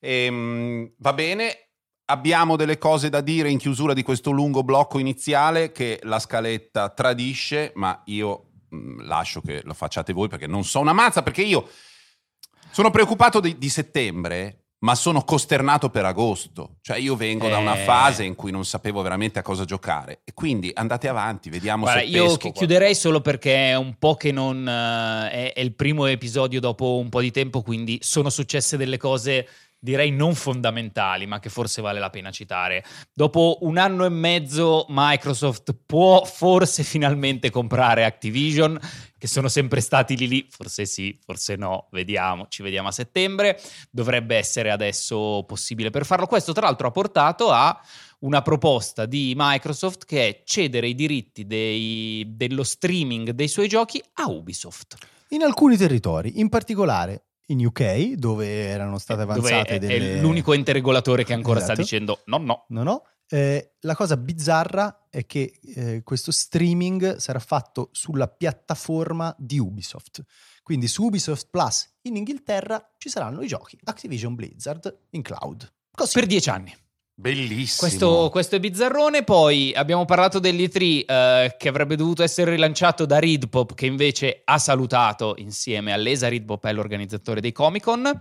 Ehm, va bene, abbiamo delle cose da dire in chiusura di questo lungo blocco iniziale che la scaletta tradisce, ma io mh, lascio che lo facciate voi perché non so una mazza, perché io sono preoccupato di, di settembre. Ma sono costernato per agosto, cioè io vengo da una Eh. fase in cui non sapevo veramente a cosa giocare e quindi andate avanti, vediamo Guarda, se io pesco chi- qualcosa. chiuderei solo perché è un po' che non eh, è, è il primo episodio dopo un po' di tempo, quindi sono successe delle cose direi non fondamentali, ma che forse vale la pena citare. Dopo un anno e mezzo Microsoft può forse finalmente comprare Activision, che sono sempre stati lì lì, forse sì, forse no, vediamo, ci vediamo a settembre. Dovrebbe essere adesso possibile per farlo. Questo tra l'altro ha portato a una proposta di Microsoft che è cedere i diritti dei- dello streaming dei suoi giochi a Ubisoft. In alcuni territori, in particolare in UK, dove erano state Dove avanzate è, delle... è l'unico ente regolatore che ancora sta Esatto. dicendo no, no. No, no. Eh, la cosa bizzarra è che eh, questo streaming sarà fatto sulla piattaforma di Ubisoft. Quindi su Ubisoft Plus in Inghilterra ci saranno i giochi Activision Blizzard in cloud. Così. Per dieci anni. Bellissimo. Questo, questo è bizzarrone. Poi abbiamo parlato dell'E3 eh, che avrebbe dovuto essere rilanciato da Ridpop, che invece ha salutato insieme all'ESA. Ridpop è l'organizzatore dei Comic Con.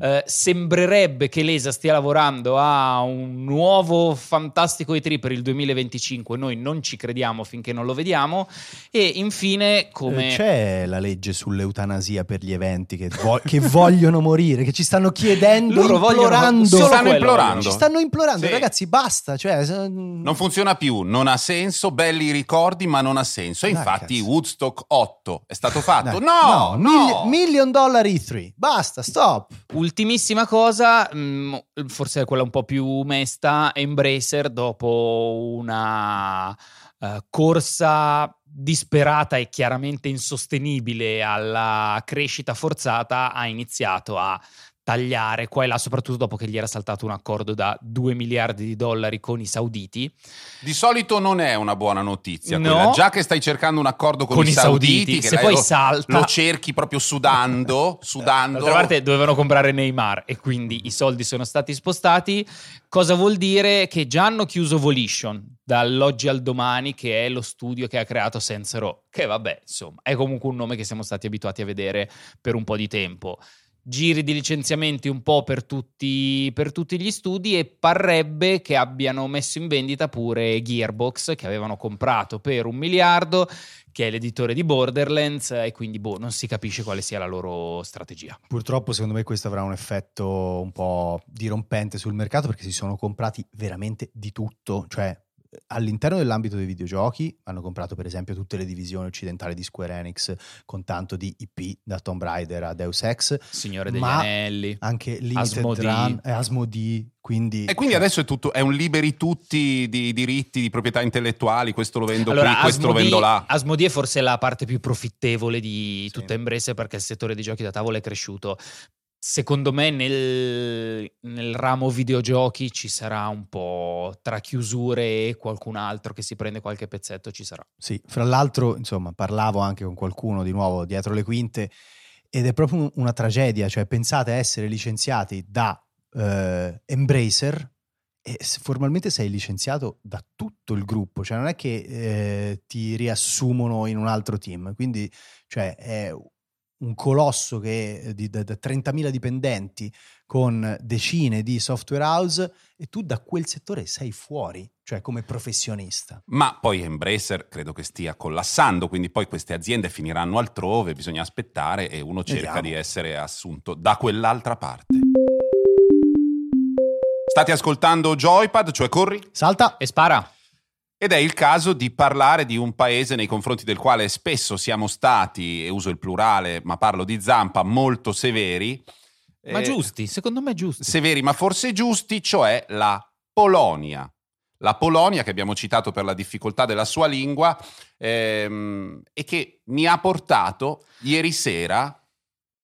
Eh, sembrerebbe che l'ESA stia lavorando a un nuovo fantastico E3 per il 2025. Noi non ci crediamo finché non lo vediamo. E infine, come. Eh, C'è la legge sull'eutanasia per gli eventi che, vo- che vogliono morire, che ci stanno chiedendo, Loro vogliono implorando. solo Stanno quello implorando. Ci stanno implorando, Sì. ragazzi, basta. Cioè, Non funziona più, non ha senso, belli ricordi, ma non ha senso. E infatti cazzo. Woodstock 8 è stato fatto. Dai, No, no, mil- million dollar E3. Basta, stop. Ultimissima cosa, mh, forse quella un po' più mesta, Embracer dopo una eh, corsa disperata e chiaramente insostenibile alla crescita forzata ha iniziato a tagliare qua e là, soprattutto dopo che gli era saltato un accordo da 2 miliardi di dollari con i sauditi. Di solito non è una buona notizia. No. quella. Già che stai cercando un accordo con, Con i i sauditi, sauditi, che se poi lo, salta- lo cerchi proprio sudando, sudando. D'altra parte dovevano comprare Neymar e quindi i soldi sono stati spostati. Cosa vuol dire? Che già hanno chiuso Volition dall'oggi al domani, che è lo studio che ha creato Sense Row, che vabbè, insomma, è comunque un nome che siamo stati abituati a vedere per un po' di tempo. Giri di licenziamenti un po' per tutti, per tutti, gli studi e parrebbe che abbiano messo in vendita pure Gearbox che avevano comprato per un miliardo che è l'editore di Borderlands e quindi boh, non si capisce quale sia la loro strategia. Purtroppo secondo me questo avrà un effetto un po' dirompente sul mercato perché si sono comprati veramente di tutto, cioè all'interno dell'ambito dei videogiochi hanno comprato per esempio tutte le divisioni occidentali di Square Enix con tanto di IP da Tomb Raider a Deus Ex Signore degli Anelli anche Limited Asmodee. Run e Asmodee quindi, e quindi adesso è, tutto, è un liberi tutti di diritti di proprietà intellettuali questo lo vendo allora, qui, questo Asmodee, lo vendo là Asmodee è forse la parte più profittevole di tutta sì. Embrace perché il settore dei giochi da tavola è cresciuto secondo me nel, nel, ramo videogiochi ci sarà un po' tra chiusure e qualcun altro che si prende qualche pezzetto ci sarà. Sì, fra l'altro, insomma, parlavo anche con qualcuno di nuovo dietro le quinte ed è proprio una tragedia, cioè pensate a essere licenziati da eh, Embracer e formalmente sei licenziato da tutto il gruppo, cioè non è che eh, ti riassumono in un altro team, quindi cioè, è un colosso che, eh, di, di, di 30.000 dipendenti con decine di software house e tu da quel settore sei fuori, cioè come professionista. Ma poi Embracer credo che stia collassando, quindi poi queste aziende finiranno altrove, bisogna aspettare e uno cerca Vediamo. di essere assunto da quell'altra parte. State ascoltando Joypad, cioè corri, salta e spara. Ed è il caso di parlare di un paese nei confronti del quale spesso siamo stati, e uso il plurale, ma parlo di Zampa, molto severi. Ma eh, giusti, secondo me giusti. Severi, ma forse giusti, cioè la Polonia. La Polonia, che abbiamo citato per la difficoltà della sua lingua, ehm, e che mi ha portato ieri sera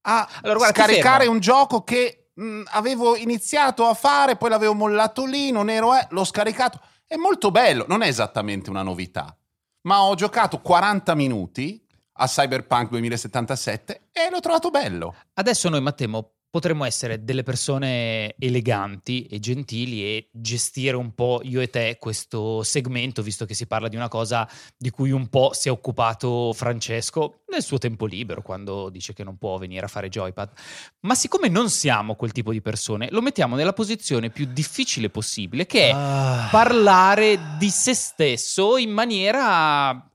a allora, guarda, scaricare un gioco che mh, avevo iniziato a fare, poi l'avevo mollato lì, non ero... Eh, l'ho scaricato è molto bello, non è esattamente una novità, ma ho giocato 40 minuti a Cyberpunk 2077 e l'ho trovato bello. Adesso noi, Matteo, potremmo essere delle persone eleganti e gentili e gestire un po' io e te questo segmento, visto che si parla di una cosa di cui un po' si è occupato Francesco nel suo tempo libero, quando dice che non può venire a fare Joypad. Ma siccome non siamo quel tipo di persone, lo mettiamo nella posizione più difficile possibile, che è ah. parlare di se stesso in maniera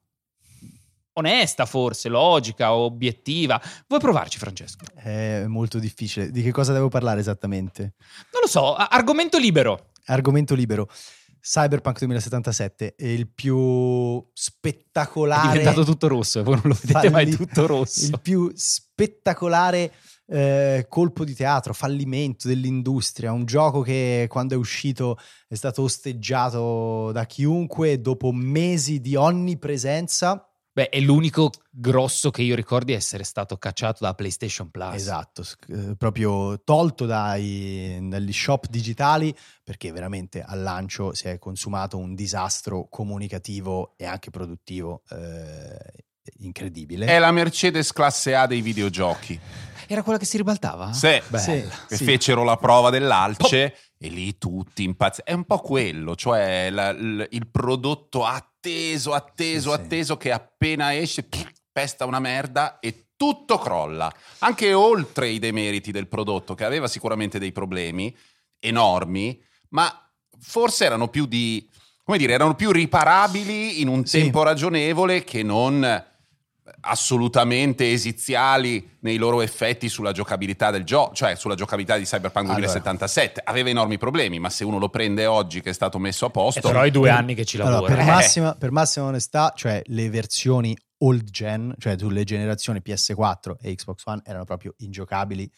onesta forse, logica, obiettiva. Vuoi provarci Francesco? È molto difficile. Di che cosa devo parlare esattamente? Non lo so, argomento libero. Argomento libero. Cyberpunk 2077 è il più spettacolare. È diventato tutto rosso, voi non lo vedete falli- mai tutto rosso. Il più spettacolare eh, colpo di teatro, fallimento dell'industria, un gioco che quando è uscito è stato osteggiato da chiunque dopo mesi di onnipresenza Beh, è l'unico grosso che io ricordi essere stato cacciato da PlayStation Plus. Esatto, eh, proprio tolto dai, dagli shop digitali perché veramente al lancio si è consumato un disastro comunicativo e anche produttivo eh, incredibile. È la Mercedes classe A dei videogiochi. Era quella che si ribaltava? Sì, sì che sì. fecero la prova dell'alce Pop. e lì tutti impazziti. È un po' quello, cioè la, l, il prodotto atteso, atteso, sì, atteso che appena esce pesta una merda e tutto crolla. Anche oltre i demeriti del prodotto, che aveva sicuramente dei problemi enormi, ma forse erano più di come dire, erano più riparabili in un tempo ragionevole che non assolutamente esiziali nei loro effetti sulla giocabilità del gioco, cioè sulla giocabilità di Cyberpunk 2077. Allora. Aveva enormi problemi, ma se uno lo prende oggi che è stato messo a posto... Eh, però i due anni che ci lavora. Allora, per, eh. massima, per massima onestà, cioè le versioni old gen, cioè sulle generazioni PS4 e Xbox One erano proprio ingiocabili,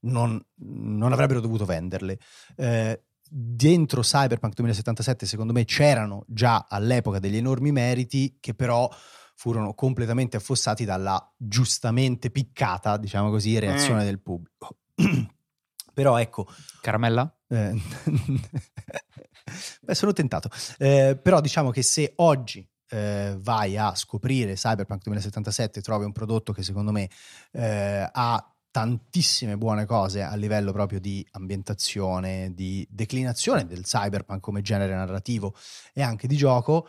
non, non avrebbero dovuto venderle. Eh, dentro Cyberpunk 2077 secondo me c'erano già all'epoca degli enormi meriti che però furono completamente affossati dalla giustamente piccata, diciamo così, reazione mm. del pubblico. Però ecco... Caramella? Eh, beh, sono tentato. Eh, però diciamo che se oggi eh, vai a scoprire Cyberpunk 2077 trovi un prodotto che secondo me eh, ha tantissime buone cose a livello proprio di ambientazione, di declinazione del cyberpunk come genere narrativo e anche di gioco.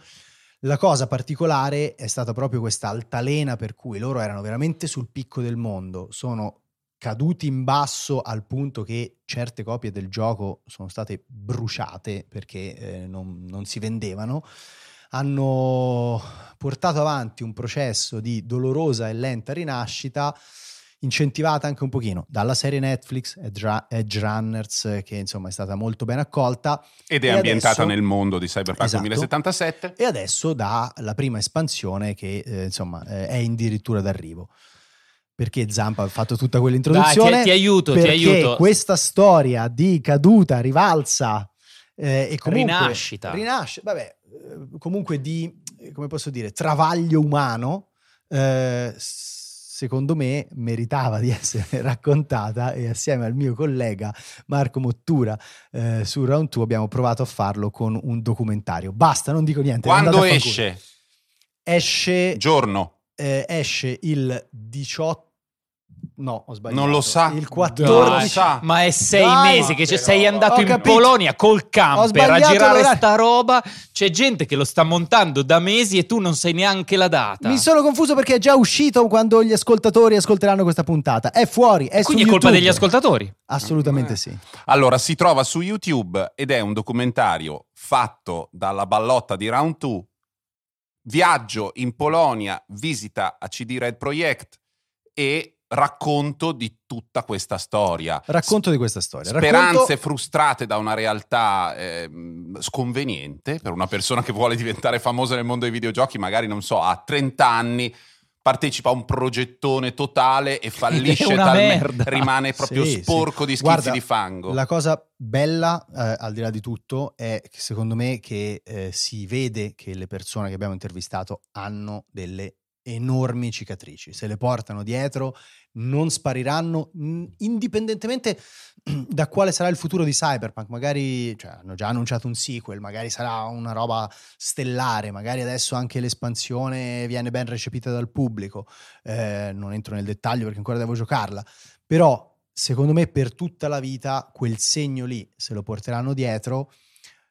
La cosa particolare è stata proprio questa altalena per cui loro erano veramente sul picco del mondo, sono caduti in basso al punto che certe copie del gioco sono state bruciate perché eh, non, non si vendevano, hanno portato avanti un processo di dolorosa e lenta rinascita incentivata anche un pochino dalla serie Netflix Edge Runners che insomma è stata molto ben accolta ed è e ambientata adesso, nel mondo di Cyberpunk Esatto. 2077 e adesso dalla prima espansione che eh, insomma eh, è addirittura d'arrivo perché Zampa ha fatto tutta quell'introduzione Dai, ti, ti aiuto, ti perché aiuto. questa storia di caduta, rivalsa eh, e comunque Rinascita. rinasce, vabbè, eh, comunque di, come posso dire, travaglio umano, eh, secondo me meritava di essere raccontata e assieme al mio collega Marco Mottura eh, su Round 2 abbiamo provato a farlo con un documentario. Basta, non dico niente. quando esce Esce giorno eh, esce il 18 no ho sbagliato Non lo sa. il Dai. 14 sa. Ma è sei Dai, mesi che però. sei andato Ho in capito. Polonia col Ho camper a girare l'orario. sta roba. C'è gente che lo sta montando da mesi e tu non sai neanche la data. mi sono confuso perché è già uscito quando gli ascoltatori ascolteranno questa puntata è fuori è Quindi su è colpa YouTube. degli ascoltatori. assolutamente Eh. sì Allora, si trova su YouTube ed è un documentario fatto dalla ballotta di Round 2. Viaggio in Polonia, visita a CD Red Project e racconto di tutta questa storia. racconto di questa storia Speranze Racconto- frustrate da una realtà ehm, sconveniente per una persona che vuole diventare famosa nel mondo dei videogiochi, magari non so, a 30 anni partecipa a un progettone totale e fallisce talmente merda. rimane proprio Sì, sì. sporco di schizzi Guarda, di fango. La cosa bella, eh, al di là di tutto, è che secondo me che eh, si vede che le persone che abbiamo intervistato hanno delle enormi cicatrici, se le portano dietro, non spariranno, mh, indipendentemente da quale sarà il futuro di Cyberpunk. Magari cioè, hanno già annunciato un sequel, magari sarà una roba stellare, magari adesso anche l'espansione viene ben recepita dal pubblico. Eh, non entro nel dettaglio perché ancora devo giocarla, però secondo me per tutta la vita quel segno lì se lo porteranno dietro.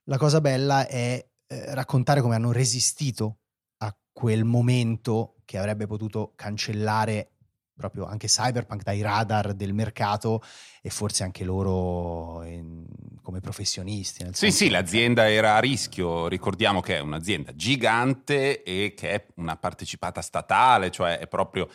La cosa bella è eh, raccontare come hanno resistito a quel momento che avrebbe potuto cancellare proprio anche Cyberpunk dai radar del mercato e forse anche loro in- come professionisti. nel Sì, senso- sì, l'azienda era a rischio, ricordiamo che è un'azienda gigante e che è una partecipata statale, cioè è proprio...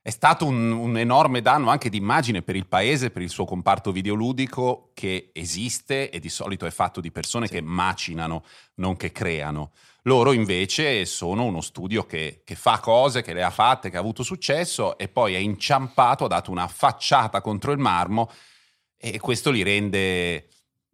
È stato un, un enorme danno anche di immagine per il paese, per il suo comparto videoludico che esiste e di solito è fatto di persone Sì. che macinano, non che creano. Loro invece sono uno studio che, che fa cose, che le ha fatte, che ha avuto successo e poi è inciampato, ha dato una facciata contro il marmo e questo li rende,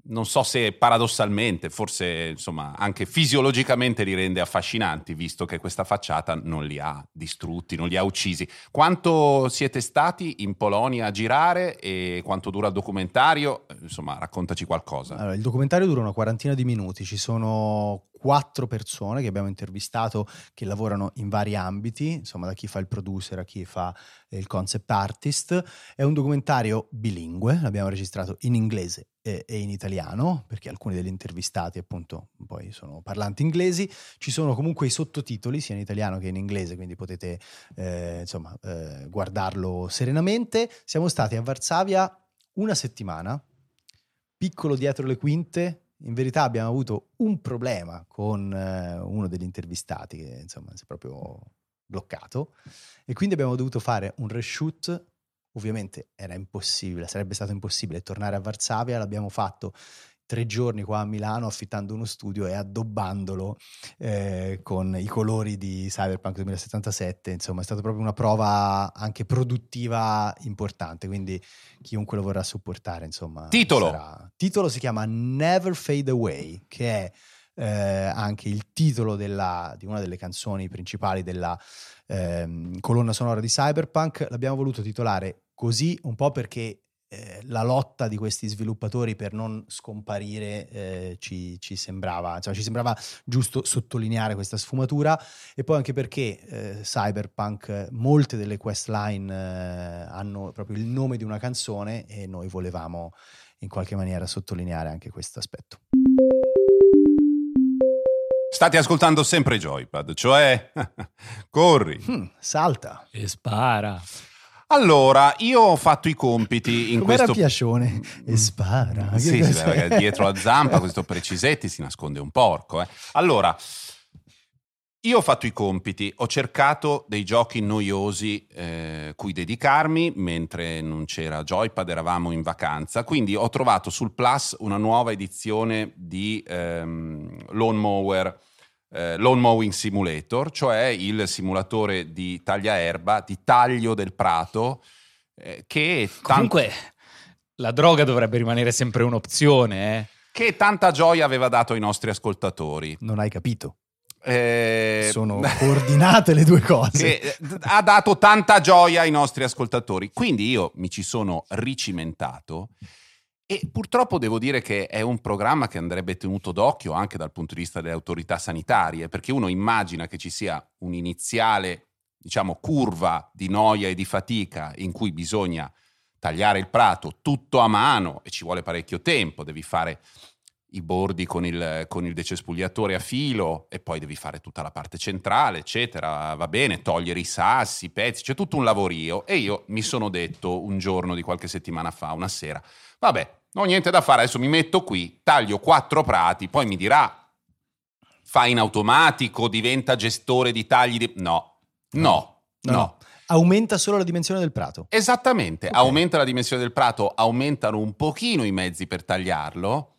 non so se paradossalmente, forse insomma anche fisiologicamente li rende affascinanti, visto che questa facciata non li ha distrutti, non li ha uccisi. Quanto siete stati in Polonia a girare e quanto dura il documentario? Insomma, raccontaci qualcosa. Allora, il documentario dura una quarantina di minuti, ci sono quattro persone che abbiamo intervistato che lavorano in vari ambiti, insomma da chi fa il producer a chi fa eh, il concept artist. È un documentario bilingue, l'abbiamo registrato in inglese e, in italiano, perché alcuni degli intervistati appunto poi sono parlanti inglesi. Ci sono comunque i sottotitoli sia in italiano che in inglese, quindi potete eh, insomma eh, guardarlo serenamente. Siamo stati a Varsavia una settimana, piccolo dietro le quinte. In verità abbiamo avuto un problema con eh, uno degli intervistati che insomma si è proprio bloccato e quindi abbiamo dovuto fare un reshoot. Ovviamente era impossibile, sarebbe stato impossibile tornare a Varsavia, l'abbiamo fatto tre giorni qua a Milano affittando uno studio e addobbandolo eh, con i colori di Cyberpunk 2077. Insomma, è stata proprio una prova anche produttiva importante. Quindi, chiunque lo vorrà supportare, insomma, Titolo. sarà- Titolo si chiama Never Fade Away, che è eh, anche il titolo della- di una delle canzoni principali della ehm, colonna sonora di Cyberpunk. L'abbiamo voluto titolare così un po' perché eh, la lotta di questi sviluppatori per non scomparire eh, ci, ci sembrava, insomma, ci sembrava giusto sottolineare questa sfumatura e poi anche perché eh, Cyberpunk, molte delle questline eh, hanno proprio il nome di una canzone e noi volevamo in qualche maniera sottolineare anche questo aspetto. State ascoltando sempre Joypad, cioè corri. Hmm, salta. E spara. Allora, io ho fatto i compiti in Com'era questo... Piascione? E spara. Che Sì, sì, perché dietro a zampa questo Precisetti si nasconde un porco. eh. Allora, io ho fatto i compiti, ho cercato dei giochi noiosi eh, cui dedicarmi mentre non c'era Joypad, eravamo in vacanza, quindi ho trovato sul Plus una nuova edizione di ehm, Lawn Mower, eh, Lawn Mowing Simulator, cioè il simulatore di tagliaerba, di taglio del prato, eh, che, tan- Comunque, la droga dovrebbe rimanere sempre un'opzione, eh. che tanta gioia aveva dato ai nostri ascoltatori. Non hai capito. Eh, Sono coordinate le due cose. che ha dato tanta gioia ai nostri ascoltatori. Quindi io mi ci sono ricimentato e purtroppo devo dire che è un programma che andrebbe tenuto d'occhio anche dal punto di vista delle autorità sanitarie, perché uno immagina che ci sia un'iniziale, diciamo, curva di noia e di fatica in cui bisogna tagliare il prato tutto a mano e ci vuole parecchio tempo, devi fare i bordi con il, con il decespugliatore a filo e poi devi fare tutta la parte centrale, eccetera. Va bene, togliere i sassi, i pezzi, c'è tutto un lavorio. E io mi sono detto un giorno di qualche settimana fa, una sera, vabbè, non ho niente da fare, adesso mi metto qui, taglio quattro prati, poi mi dirà, fa in automatico, diventa gestore di tagli di... No, no, no. No. Aumenta solo la dimensione del prato. Esattamente, Ok. aumenta la dimensione del prato, aumentano un pochino i mezzi per tagliarlo,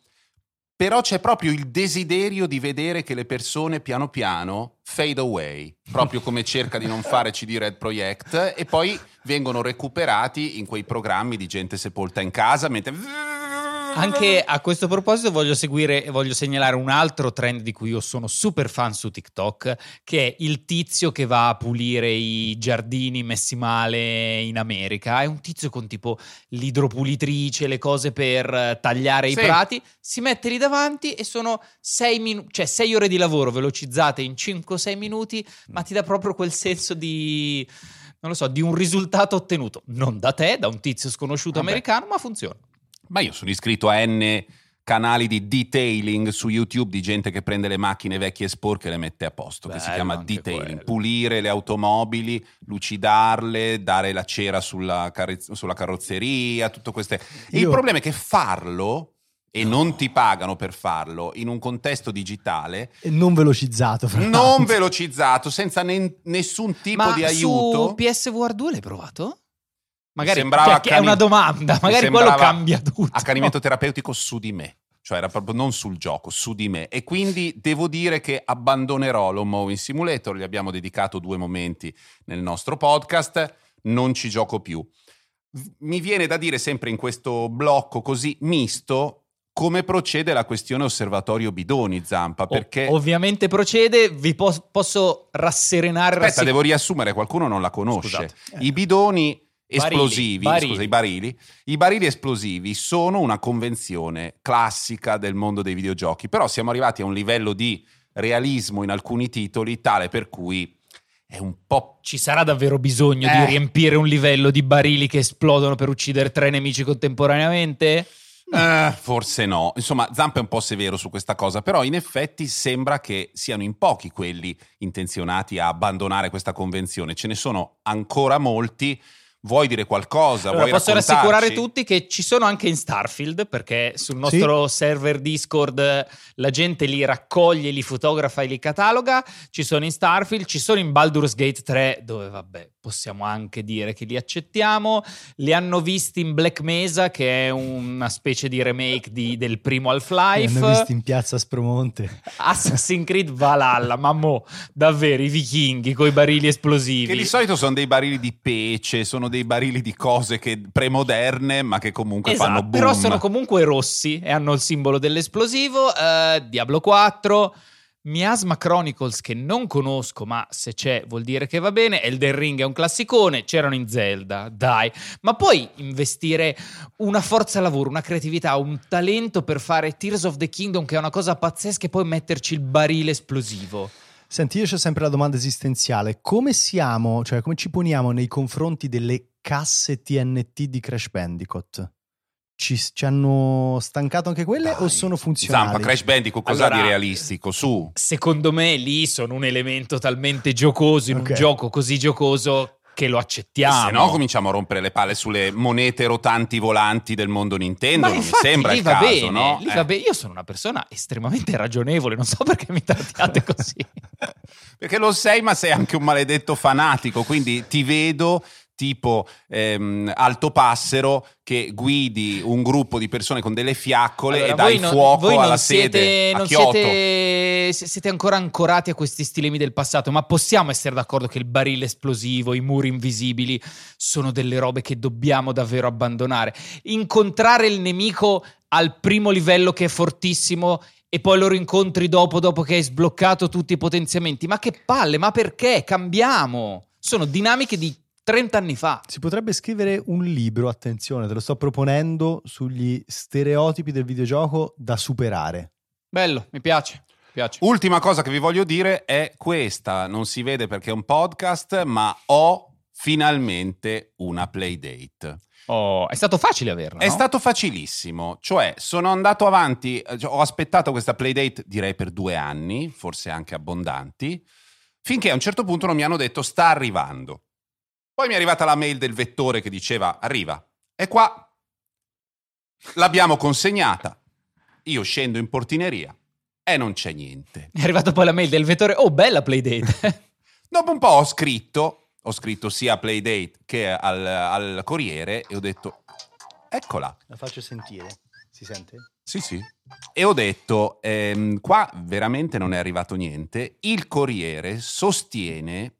però c'è proprio il desiderio di vedere che le persone piano piano fade away, proprio come cerca di non fare CD Red Project, e poi vengono recuperati in quei programmi di gente sepolta in casa, mentre... Anche a questo proposito voglio seguire e voglio segnalare un altro trend di cui io sono super fan su TikTok, che è il tizio che va a pulire i giardini messi male in America. È un tizio con tipo l'idropulitrice, le cose per eh, tagliare i Sì. prati, si mette lì davanti e sono 6 minuti, cioè 6 ore di lavoro velocizzate in 5-6 minuti, ma ti dà proprio quel senso di non lo so, di un risultato ottenuto non da te, da un tizio sconosciuto Vabbè. americano, ma funziona. Ma io sono iscritto a N canali di detailing su YouTube di gente che prende le macchine vecchie e sporche e le mette a posto, che si Bello chiama detailing, quello. pulire le automobili, lucidarle, dare la cera sulla, carri- sulla carrozzeria, tutto queste... Il Io- problema è che farlo e non ti pagano per farlo in un contesto digitale E non velocizzato. fra non velocizzato, senza ne- nessun tipo Ma di aiuto. su PSVR 2 l'hai provato? Magari sembrava cioè, che è una domanda, magari quello cambia tutto. accanimento terapeutico su di me. Cioè era proprio non sul gioco, su di me. E quindi devo dire che abbandonerò lo Mowing Simulator, gli abbiamo dedicato due momenti nel nostro podcast, non ci gioco più. Mi viene da dire sempre in questo blocco così misto come procede la questione osservatorio bidoni, Zampa, perché... ovviamente procede, vi po- posso rasserenare. Aspetta, rassicur- devo riassumere, qualcuno non la conosce. Scusate. I bidoni esplosivi, barili. scusa, i barili, i barili esplosivi sono una convenzione classica del mondo dei videogiochi, però siamo arrivati a un livello di realismo in alcuni titoli tale per cui è un po' Ci sarà davvero bisogno Eh. di riempire un livello di barili che esplodono per uccidere tre nemici contemporaneamente? Eh, forse no. Insomma, Zampa è un po' severo su questa cosa, però in effetti sembra che siano in pochi quelli intenzionati a abbandonare questa convenzione. Ce ne sono ancora molti. Vuoi dire qualcosa? Allora, Vuoi posso raccontarci? rassicurare tutti che ci sono anche in Starfield, perché sul nostro server Discord eh, la gente li raccoglie, li fotografa e li cataloga. Ci sono in Starfield, ci sono in Baldur's Gate 3, dove vabbè, possiamo anche dire che li accettiamo. Li hanno visti in Black Mesa, che è una specie di remake di- del primo Li Half-Life. hanno visti in piazza Spromonte. Assassin's Creed Valhalla, ma mo, davvero, i vichinghi con i barili esplosivi. Che di solito sono dei barili di pece, sono dei barili di cose che, premoderne, ma che comunque Esatto, fanno boom. però sono comunque rossi e hanno il simbolo dell'esplosivo. Eh, Diablo 4, Miasma Chronicles che non conosco, ma se c'è vuol dire che va bene. Elden Ring è un classicone, c'erano in Zelda, dai. Ma poi investire una forza lavoro, una creatività, un talento per fare Tears of the Kingdom che è una cosa pazzesca e poi metterci il barile esplosivo. Senti, io c'ho sempre la domanda esistenziale. Come siamo, cioè come ci poniamo nei confronti delle casse TNT di Crash Bandicoot? Ci, ci hanno stancato anche quelle o Dai. sono funzionali? Zampa, Crash Bandicoot, cosa Allora- di realistico? Su. Secondo me lì sono un elemento talmente giocoso in Ok. un gioco così giocoso che lo accettiamo. Se no cominciamo a rompere le palle sulle monete rotanti volanti del mondo Nintendo, Ma non mi infatti, sembra lì il va caso, bene, no? lì Eh. va bene. Io sono una persona estremamente ragionevole, non so perché mi trattiate così. Perché lo sei, ma sei anche un maledetto fanatico, quindi ti vedo tipo ehm, alto passero che guidi un gruppo di persone con delle fiaccole Allora, e dai non- fuoco alla siete, sede a non Kyoto. siete, se- siete ancora ancorati a questi stilemi del passato, ma possiamo essere d'accordo che il barile esplosivo, i muri invisibili sono delle robe che dobbiamo davvero abbandonare. Incontrare il nemico al primo livello che è fortissimo e poi lo rincontri dopo, dopo che hai sbloccato tutti i potenziamenti. Ma che palle, ma perché? Cambiamo. Sono dinamiche di 30 anni fa. Si potrebbe scrivere un libro, attenzione, te lo sto proponendo, sugli stereotipi del videogioco da superare. Bello, mi piace. piace. Ultima cosa che vi voglio dire è questa, non si vede perché è un podcast, ma ho finalmente una playdate. Oh, è stato facile averla. È no? stato facilissimo, cioè sono andato avanti, cioè, ho aspettato questa playdate direi per due anni, forse anche abbondanti, finché a un certo punto non mi hanno detto sta arrivando. Poi mi è arrivata la mail del vettore che diceva arriva, è qua, l'abbiamo consegnata, io scendo in portineria e non c'è niente. È arrivata poi la mail del vettore. Oh, bella playdate. Dopo un po' ho scritto, ho scritto sia a Playdate che al, al Corriere e ho detto, eccola. La faccio sentire. Si sente? Sì, sì. E ho detto, ehm, qua veramente non è arrivato niente. Il Corriere sostiene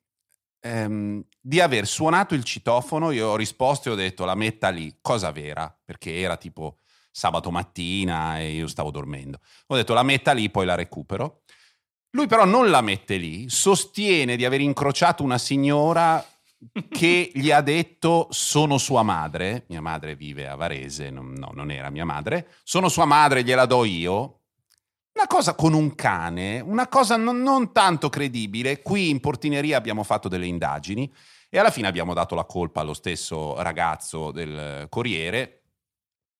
ehm, di aver suonato il citofono. Io ho risposto e ho detto, la metta lì, cosa vera? Perché era tipo sabato mattina e io stavo dormendo. Ho detto, la metta lì, poi la recupero. Lui però non la mette lì, sostiene di aver incrociato una signora che gli ha detto sono sua madre, mia madre vive a Varese, non- no, non era mia madre, sono sua madre, gliela do io. Cosa con un cane, una cosa non, non tanto credibile. Qui in portineria abbiamo fatto delle indagini e alla fine abbiamo dato la colpa allo stesso ragazzo del Corriere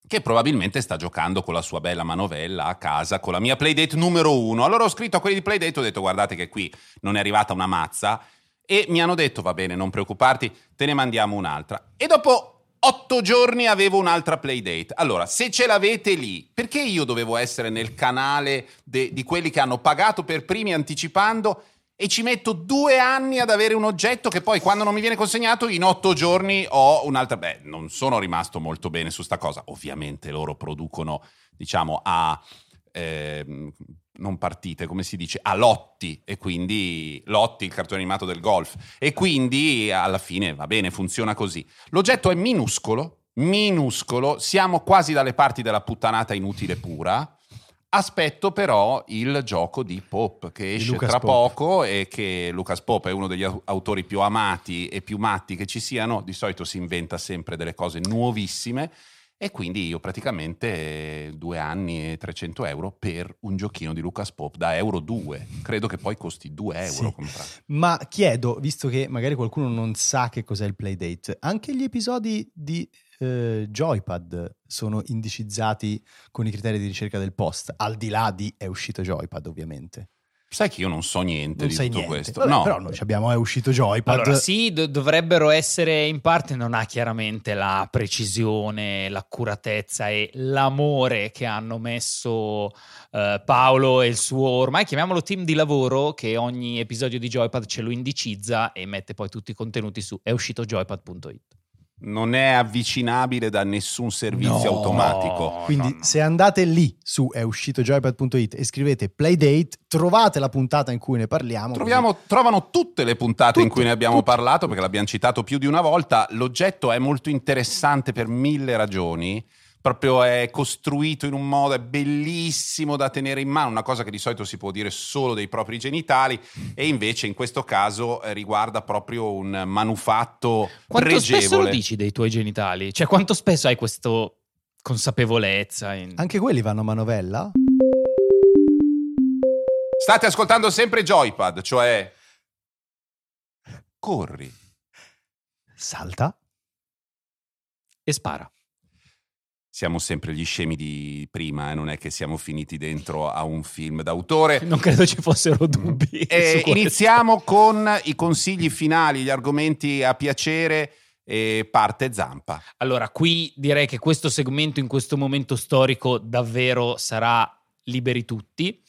che probabilmente sta giocando con la sua bella manovella a casa con la mia playdate numero uno. Allora ho scritto a quelli di playdate, ho detto guardate che qui non è arrivata una mazza e mi hanno detto va bene, non preoccuparti, te ne mandiamo un'altra. E dopo otto giorni avevo un'altra playdate. Allora, se ce l'avete lì, perché io dovevo essere nel canale de- di quelli che hanno pagato per primi anticipando e ci metto due anni ad avere un oggetto che poi quando non mi viene consegnato in otto giorni ho un'altra... Beh, non sono rimasto molto bene su sta cosa. Ovviamente loro producono, diciamo, a... ehm, non partite, come si dice, a lotti e quindi lotti, il cartone animato del golf e quindi alla fine va bene, funziona così. L'oggetto è minuscolo, minuscolo, siamo quasi dalle parti della puttanata inutile pura. Aspetto però il gioco di Pop che esce Lucas tra Pope. poco e che Lucas Pope è uno degli au- autori più amati e più matti che ci siano, di solito si inventa sempre delle cose nuovissime e quindi io praticamente eh, due anni e 300 euro per un giochino di Lucas Pope da Euro 2, credo che poi costi 2 euro Sì. Ma chiedo, visto che magari qualcuno non sa che cos'è il Playdate, anche gli episodi di eh, Joypad sono indicizzati con i criteri di ricerca del post, al di là di è uscito Joypad ovviamente. Sai che io non so niente Non di tutto niente. questo. Vabbè, no, Però noi ci abbiamo è uscito Joypad. Allora, sì, do- dovrebbero essere in parte, non ha chiaramente la precisione, l'accuratezza e l'amore che hanno messo eh, Paolo e il suo, ormai chiamiamolo team di lavoro, che ogni episodio di Joypad ce lo indicizza e mette poi tutti i contenuti su è uscito joypad.it. non è avvicinabile da nessun servizio No. automatico. Quindi no, no. se andate lì su è uscito joypad.it e scrivete Playdate, trovate la puntata in cui ne parliamo. Troviamo- trovano tutte le puntate in Tutte, cui ne abbiamo tutte, parlato perché l'abbiamo citato più di una volta. L'oggetto è molto interessante per mille ragioni. Proprio è costruito in un modo è bellissimo da tenere in mano, una cosa che di solito si può dire solo dei propri genitali, e invece in questo caso eh, riguarda proprio un manufatto Quanto spesso lo pregevole. dici dei tuoi genitali? Cioè, quanto spesso hai questa consapevolezza? in- Anche quelli vanno a manovella? State ascoltando sempre Joypad, cioè corri. Salta. E spara. Siamo sempre gli scemi di prima, eh, non è che siamo finiti dentro a un film d'autore. Non credo ci fossero dubbi. Eh, iniziamo con i consigli finali, gli argomenti a piacere e parte Zampa. Allora, qui direi che questo segmento in questo momento storico davvero sarà liberi tutti.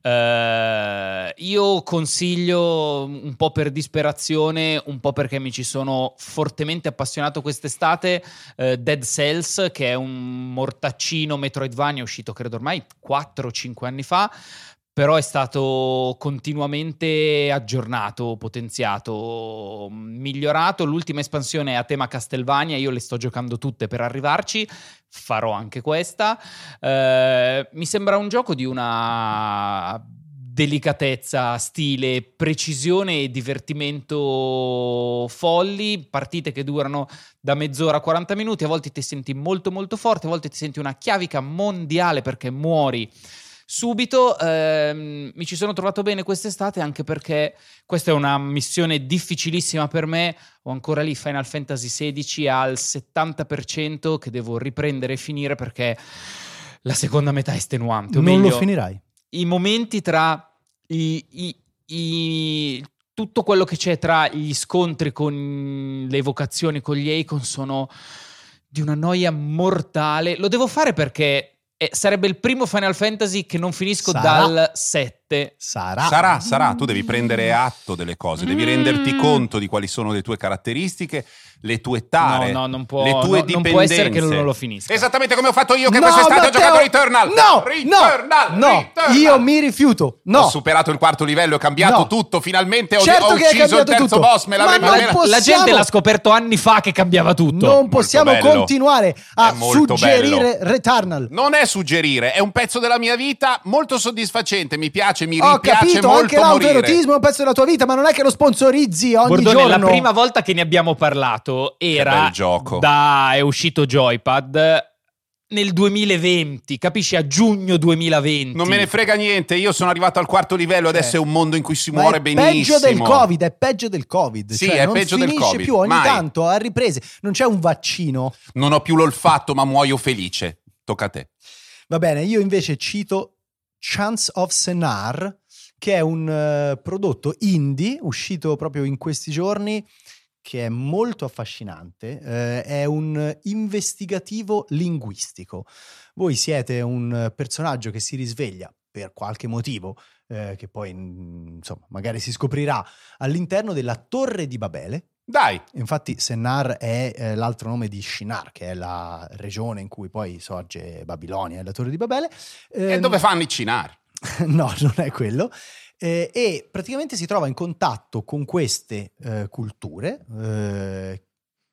Uh, io consiglio un po' per disperazione, un po' perché mi ci sono fortemente appassionato quest'estate, uh, Dead Cells, che è un mortaccino Metroidvania uscito credo ormai 4-5 anni fa, però è stato continuamente aggiornato, potenziato, migliorato. L'ultima espansione è a tema Castelvania, io le sto giocando tutte per arrivarci, farò anche questa. Eh, mi sembra un gioco di una delicatezza, stile, precisione e divertimento folli, partite che durano da mezz'ora a 40 minuti, a volte ti senti molto molto forte, a volte ti senti una chiavica mondiale perché muori subito. Ehm, mi ci sono trovato bene quest'estate anche perché questa è una missione difficilissima per me. Ho ancora lì Final Fantasy XVI al 70% che devo riprendere e finire perché la seconda metà è estenuante. O non meglio, lo finirai. I momenti tra i, i, i tutto quello che c'è tra gli scontri con le evocazioni con gli Akon sono di una noia mortale. Lo devo fare perché sarebbe il primo Final Fantasy che non finisco Sarà. dal 7. Sarà. Sarà, sarà, tu devi prendere atto delle cose, devi Mm. renderti conto di quali sono le tue caratteristiche, le tue tare, No, no, non può- le tue no, non dipendenze. può essere che non lo finisca. Esattamente come ho fatto io che No, quest'estate ho Matteo! giocato Returnal. No, Returnal, no, no, Returnal. io mi rifiuto. No. Ho superato il quarto livello, ho cambiato No. tutto, finalmente ho, Certo ho ucciso il cambiato terzo tutto. boss, me Ma l'avevo non me la- possiamo- gente l'ha scoperto anni fa che cambiava tutto. Non possiamo continuare a suggerire bello. Returnal. Non è suggerire, è un pezzo della mia vita molto soddisfacente, mi piace, mi Ho ripiace capito, molto anche l'autoerotismo è un pezzo della tua vita, ma non è che lo sponsorizzi ogni Bordone, giorno. la prima volta che ne abbiamo parlato era bel gioco. da è uscito Joypad nel 2020, capisci? A giugno 2020. Non me ne frega niente, io sono arrivato al quarto livello, adesso è un mondo in cui si Ma muore è benissimo. peggio del Covid, è peggio del Covid. Sì, cioè, è non peggio del finisce Covid, più ogni mai. tanto a riprese. Non c'è un vaccino. Non ho più l'olfatto, ma muoio felice. Tocca a te. Va bene, io invece cito Chance of Senar, che è un eh, prodotto indie uscito proprio in questi giorni che è molto affascinante, eh, è un investigativo linguistico. Voi siete un personaggio che si risveglia per qualche motivo, eh, che poi mm, insomma magari si scoprirà all'interno della Torre di Babele. Dai, Infatti Sennar è eh, l'altro nome di Shinar, che è la regione in cui poi sorge Babilonia e la Torre di Babele. e Ehm, dove fanno i cinar? no, non è quello. Eh, e praticamente si trova in contatto con queste eh, culture eh,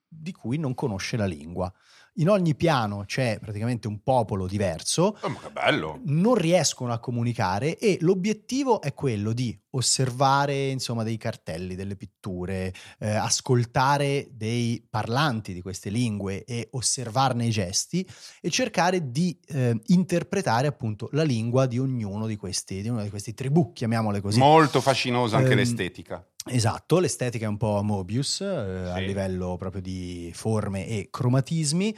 di cui non conosce la lingua. In ogni piano c'è praticamente un popolo diverso, Oh, ma che bello. non riescono a comunicare e l'obiettivo è quello di osservare insomma dei cartelli, delle pitture, eh, ascoltare dei parlanti di queste lingue e osservarne i gesti e cercare di eh, interpretare appunto la lingua di ognuno di questi, di di questi tribù, chiamiamole così. Molto fascinosa anche Ehm, l'estetica. Esatto, l'estetica è un po' Mobius eh, a Sì. livello proprio di forme e cromatismi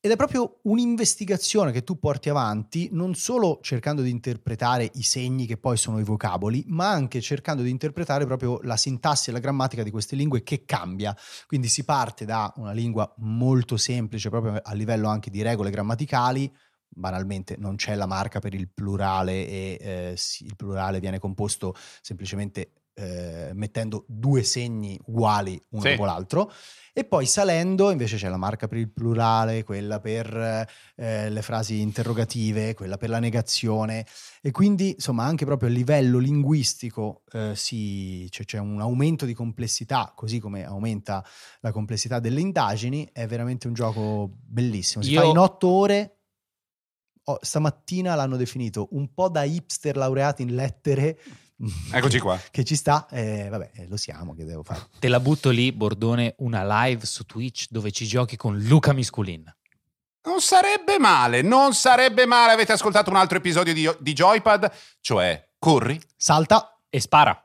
ed è proprio un'investigazione che tu porti avanti non solo cercando di interpretare i segni che poi sono i vocaboli, ma anche cercando di interpretare proprio la sintassi e la grammatica di queste lingue che cambia. Quindi si parte da una lingua molto semplice proprio a livello anche di regole grammaticali, banalmente non c'è la marca per il plurale e eh, il plurale viene composto semplicemente eh, mettendo due segni uguali uno Sì. dopo l'altro e poi salendo invece c'è la marca per il plurale, quella per eh, le frasi interrogative, quella per la negazione e quindi insomma anche proprio a livello linguistico eh, si- cioè, c'è un aumento di complessità così come aumenta la complessità delle indagini, è veramente un gioco bellissimo, si Io- fa in otto ore. Oh, stamattina l'hanno definito un po' da hipster laureati in lettere. Eccoci qua. Che ci sta, eh, vabbè, eh, lo siamo, che devo fare. Te la butto lì, Bordone, una live su Twitch dove ci giochi con Luca Misculin. Non sarebbe male, non sarebbe male. Avete ascoltato un altro episodio di, di Joypad, cioè corri, Salta. E spara.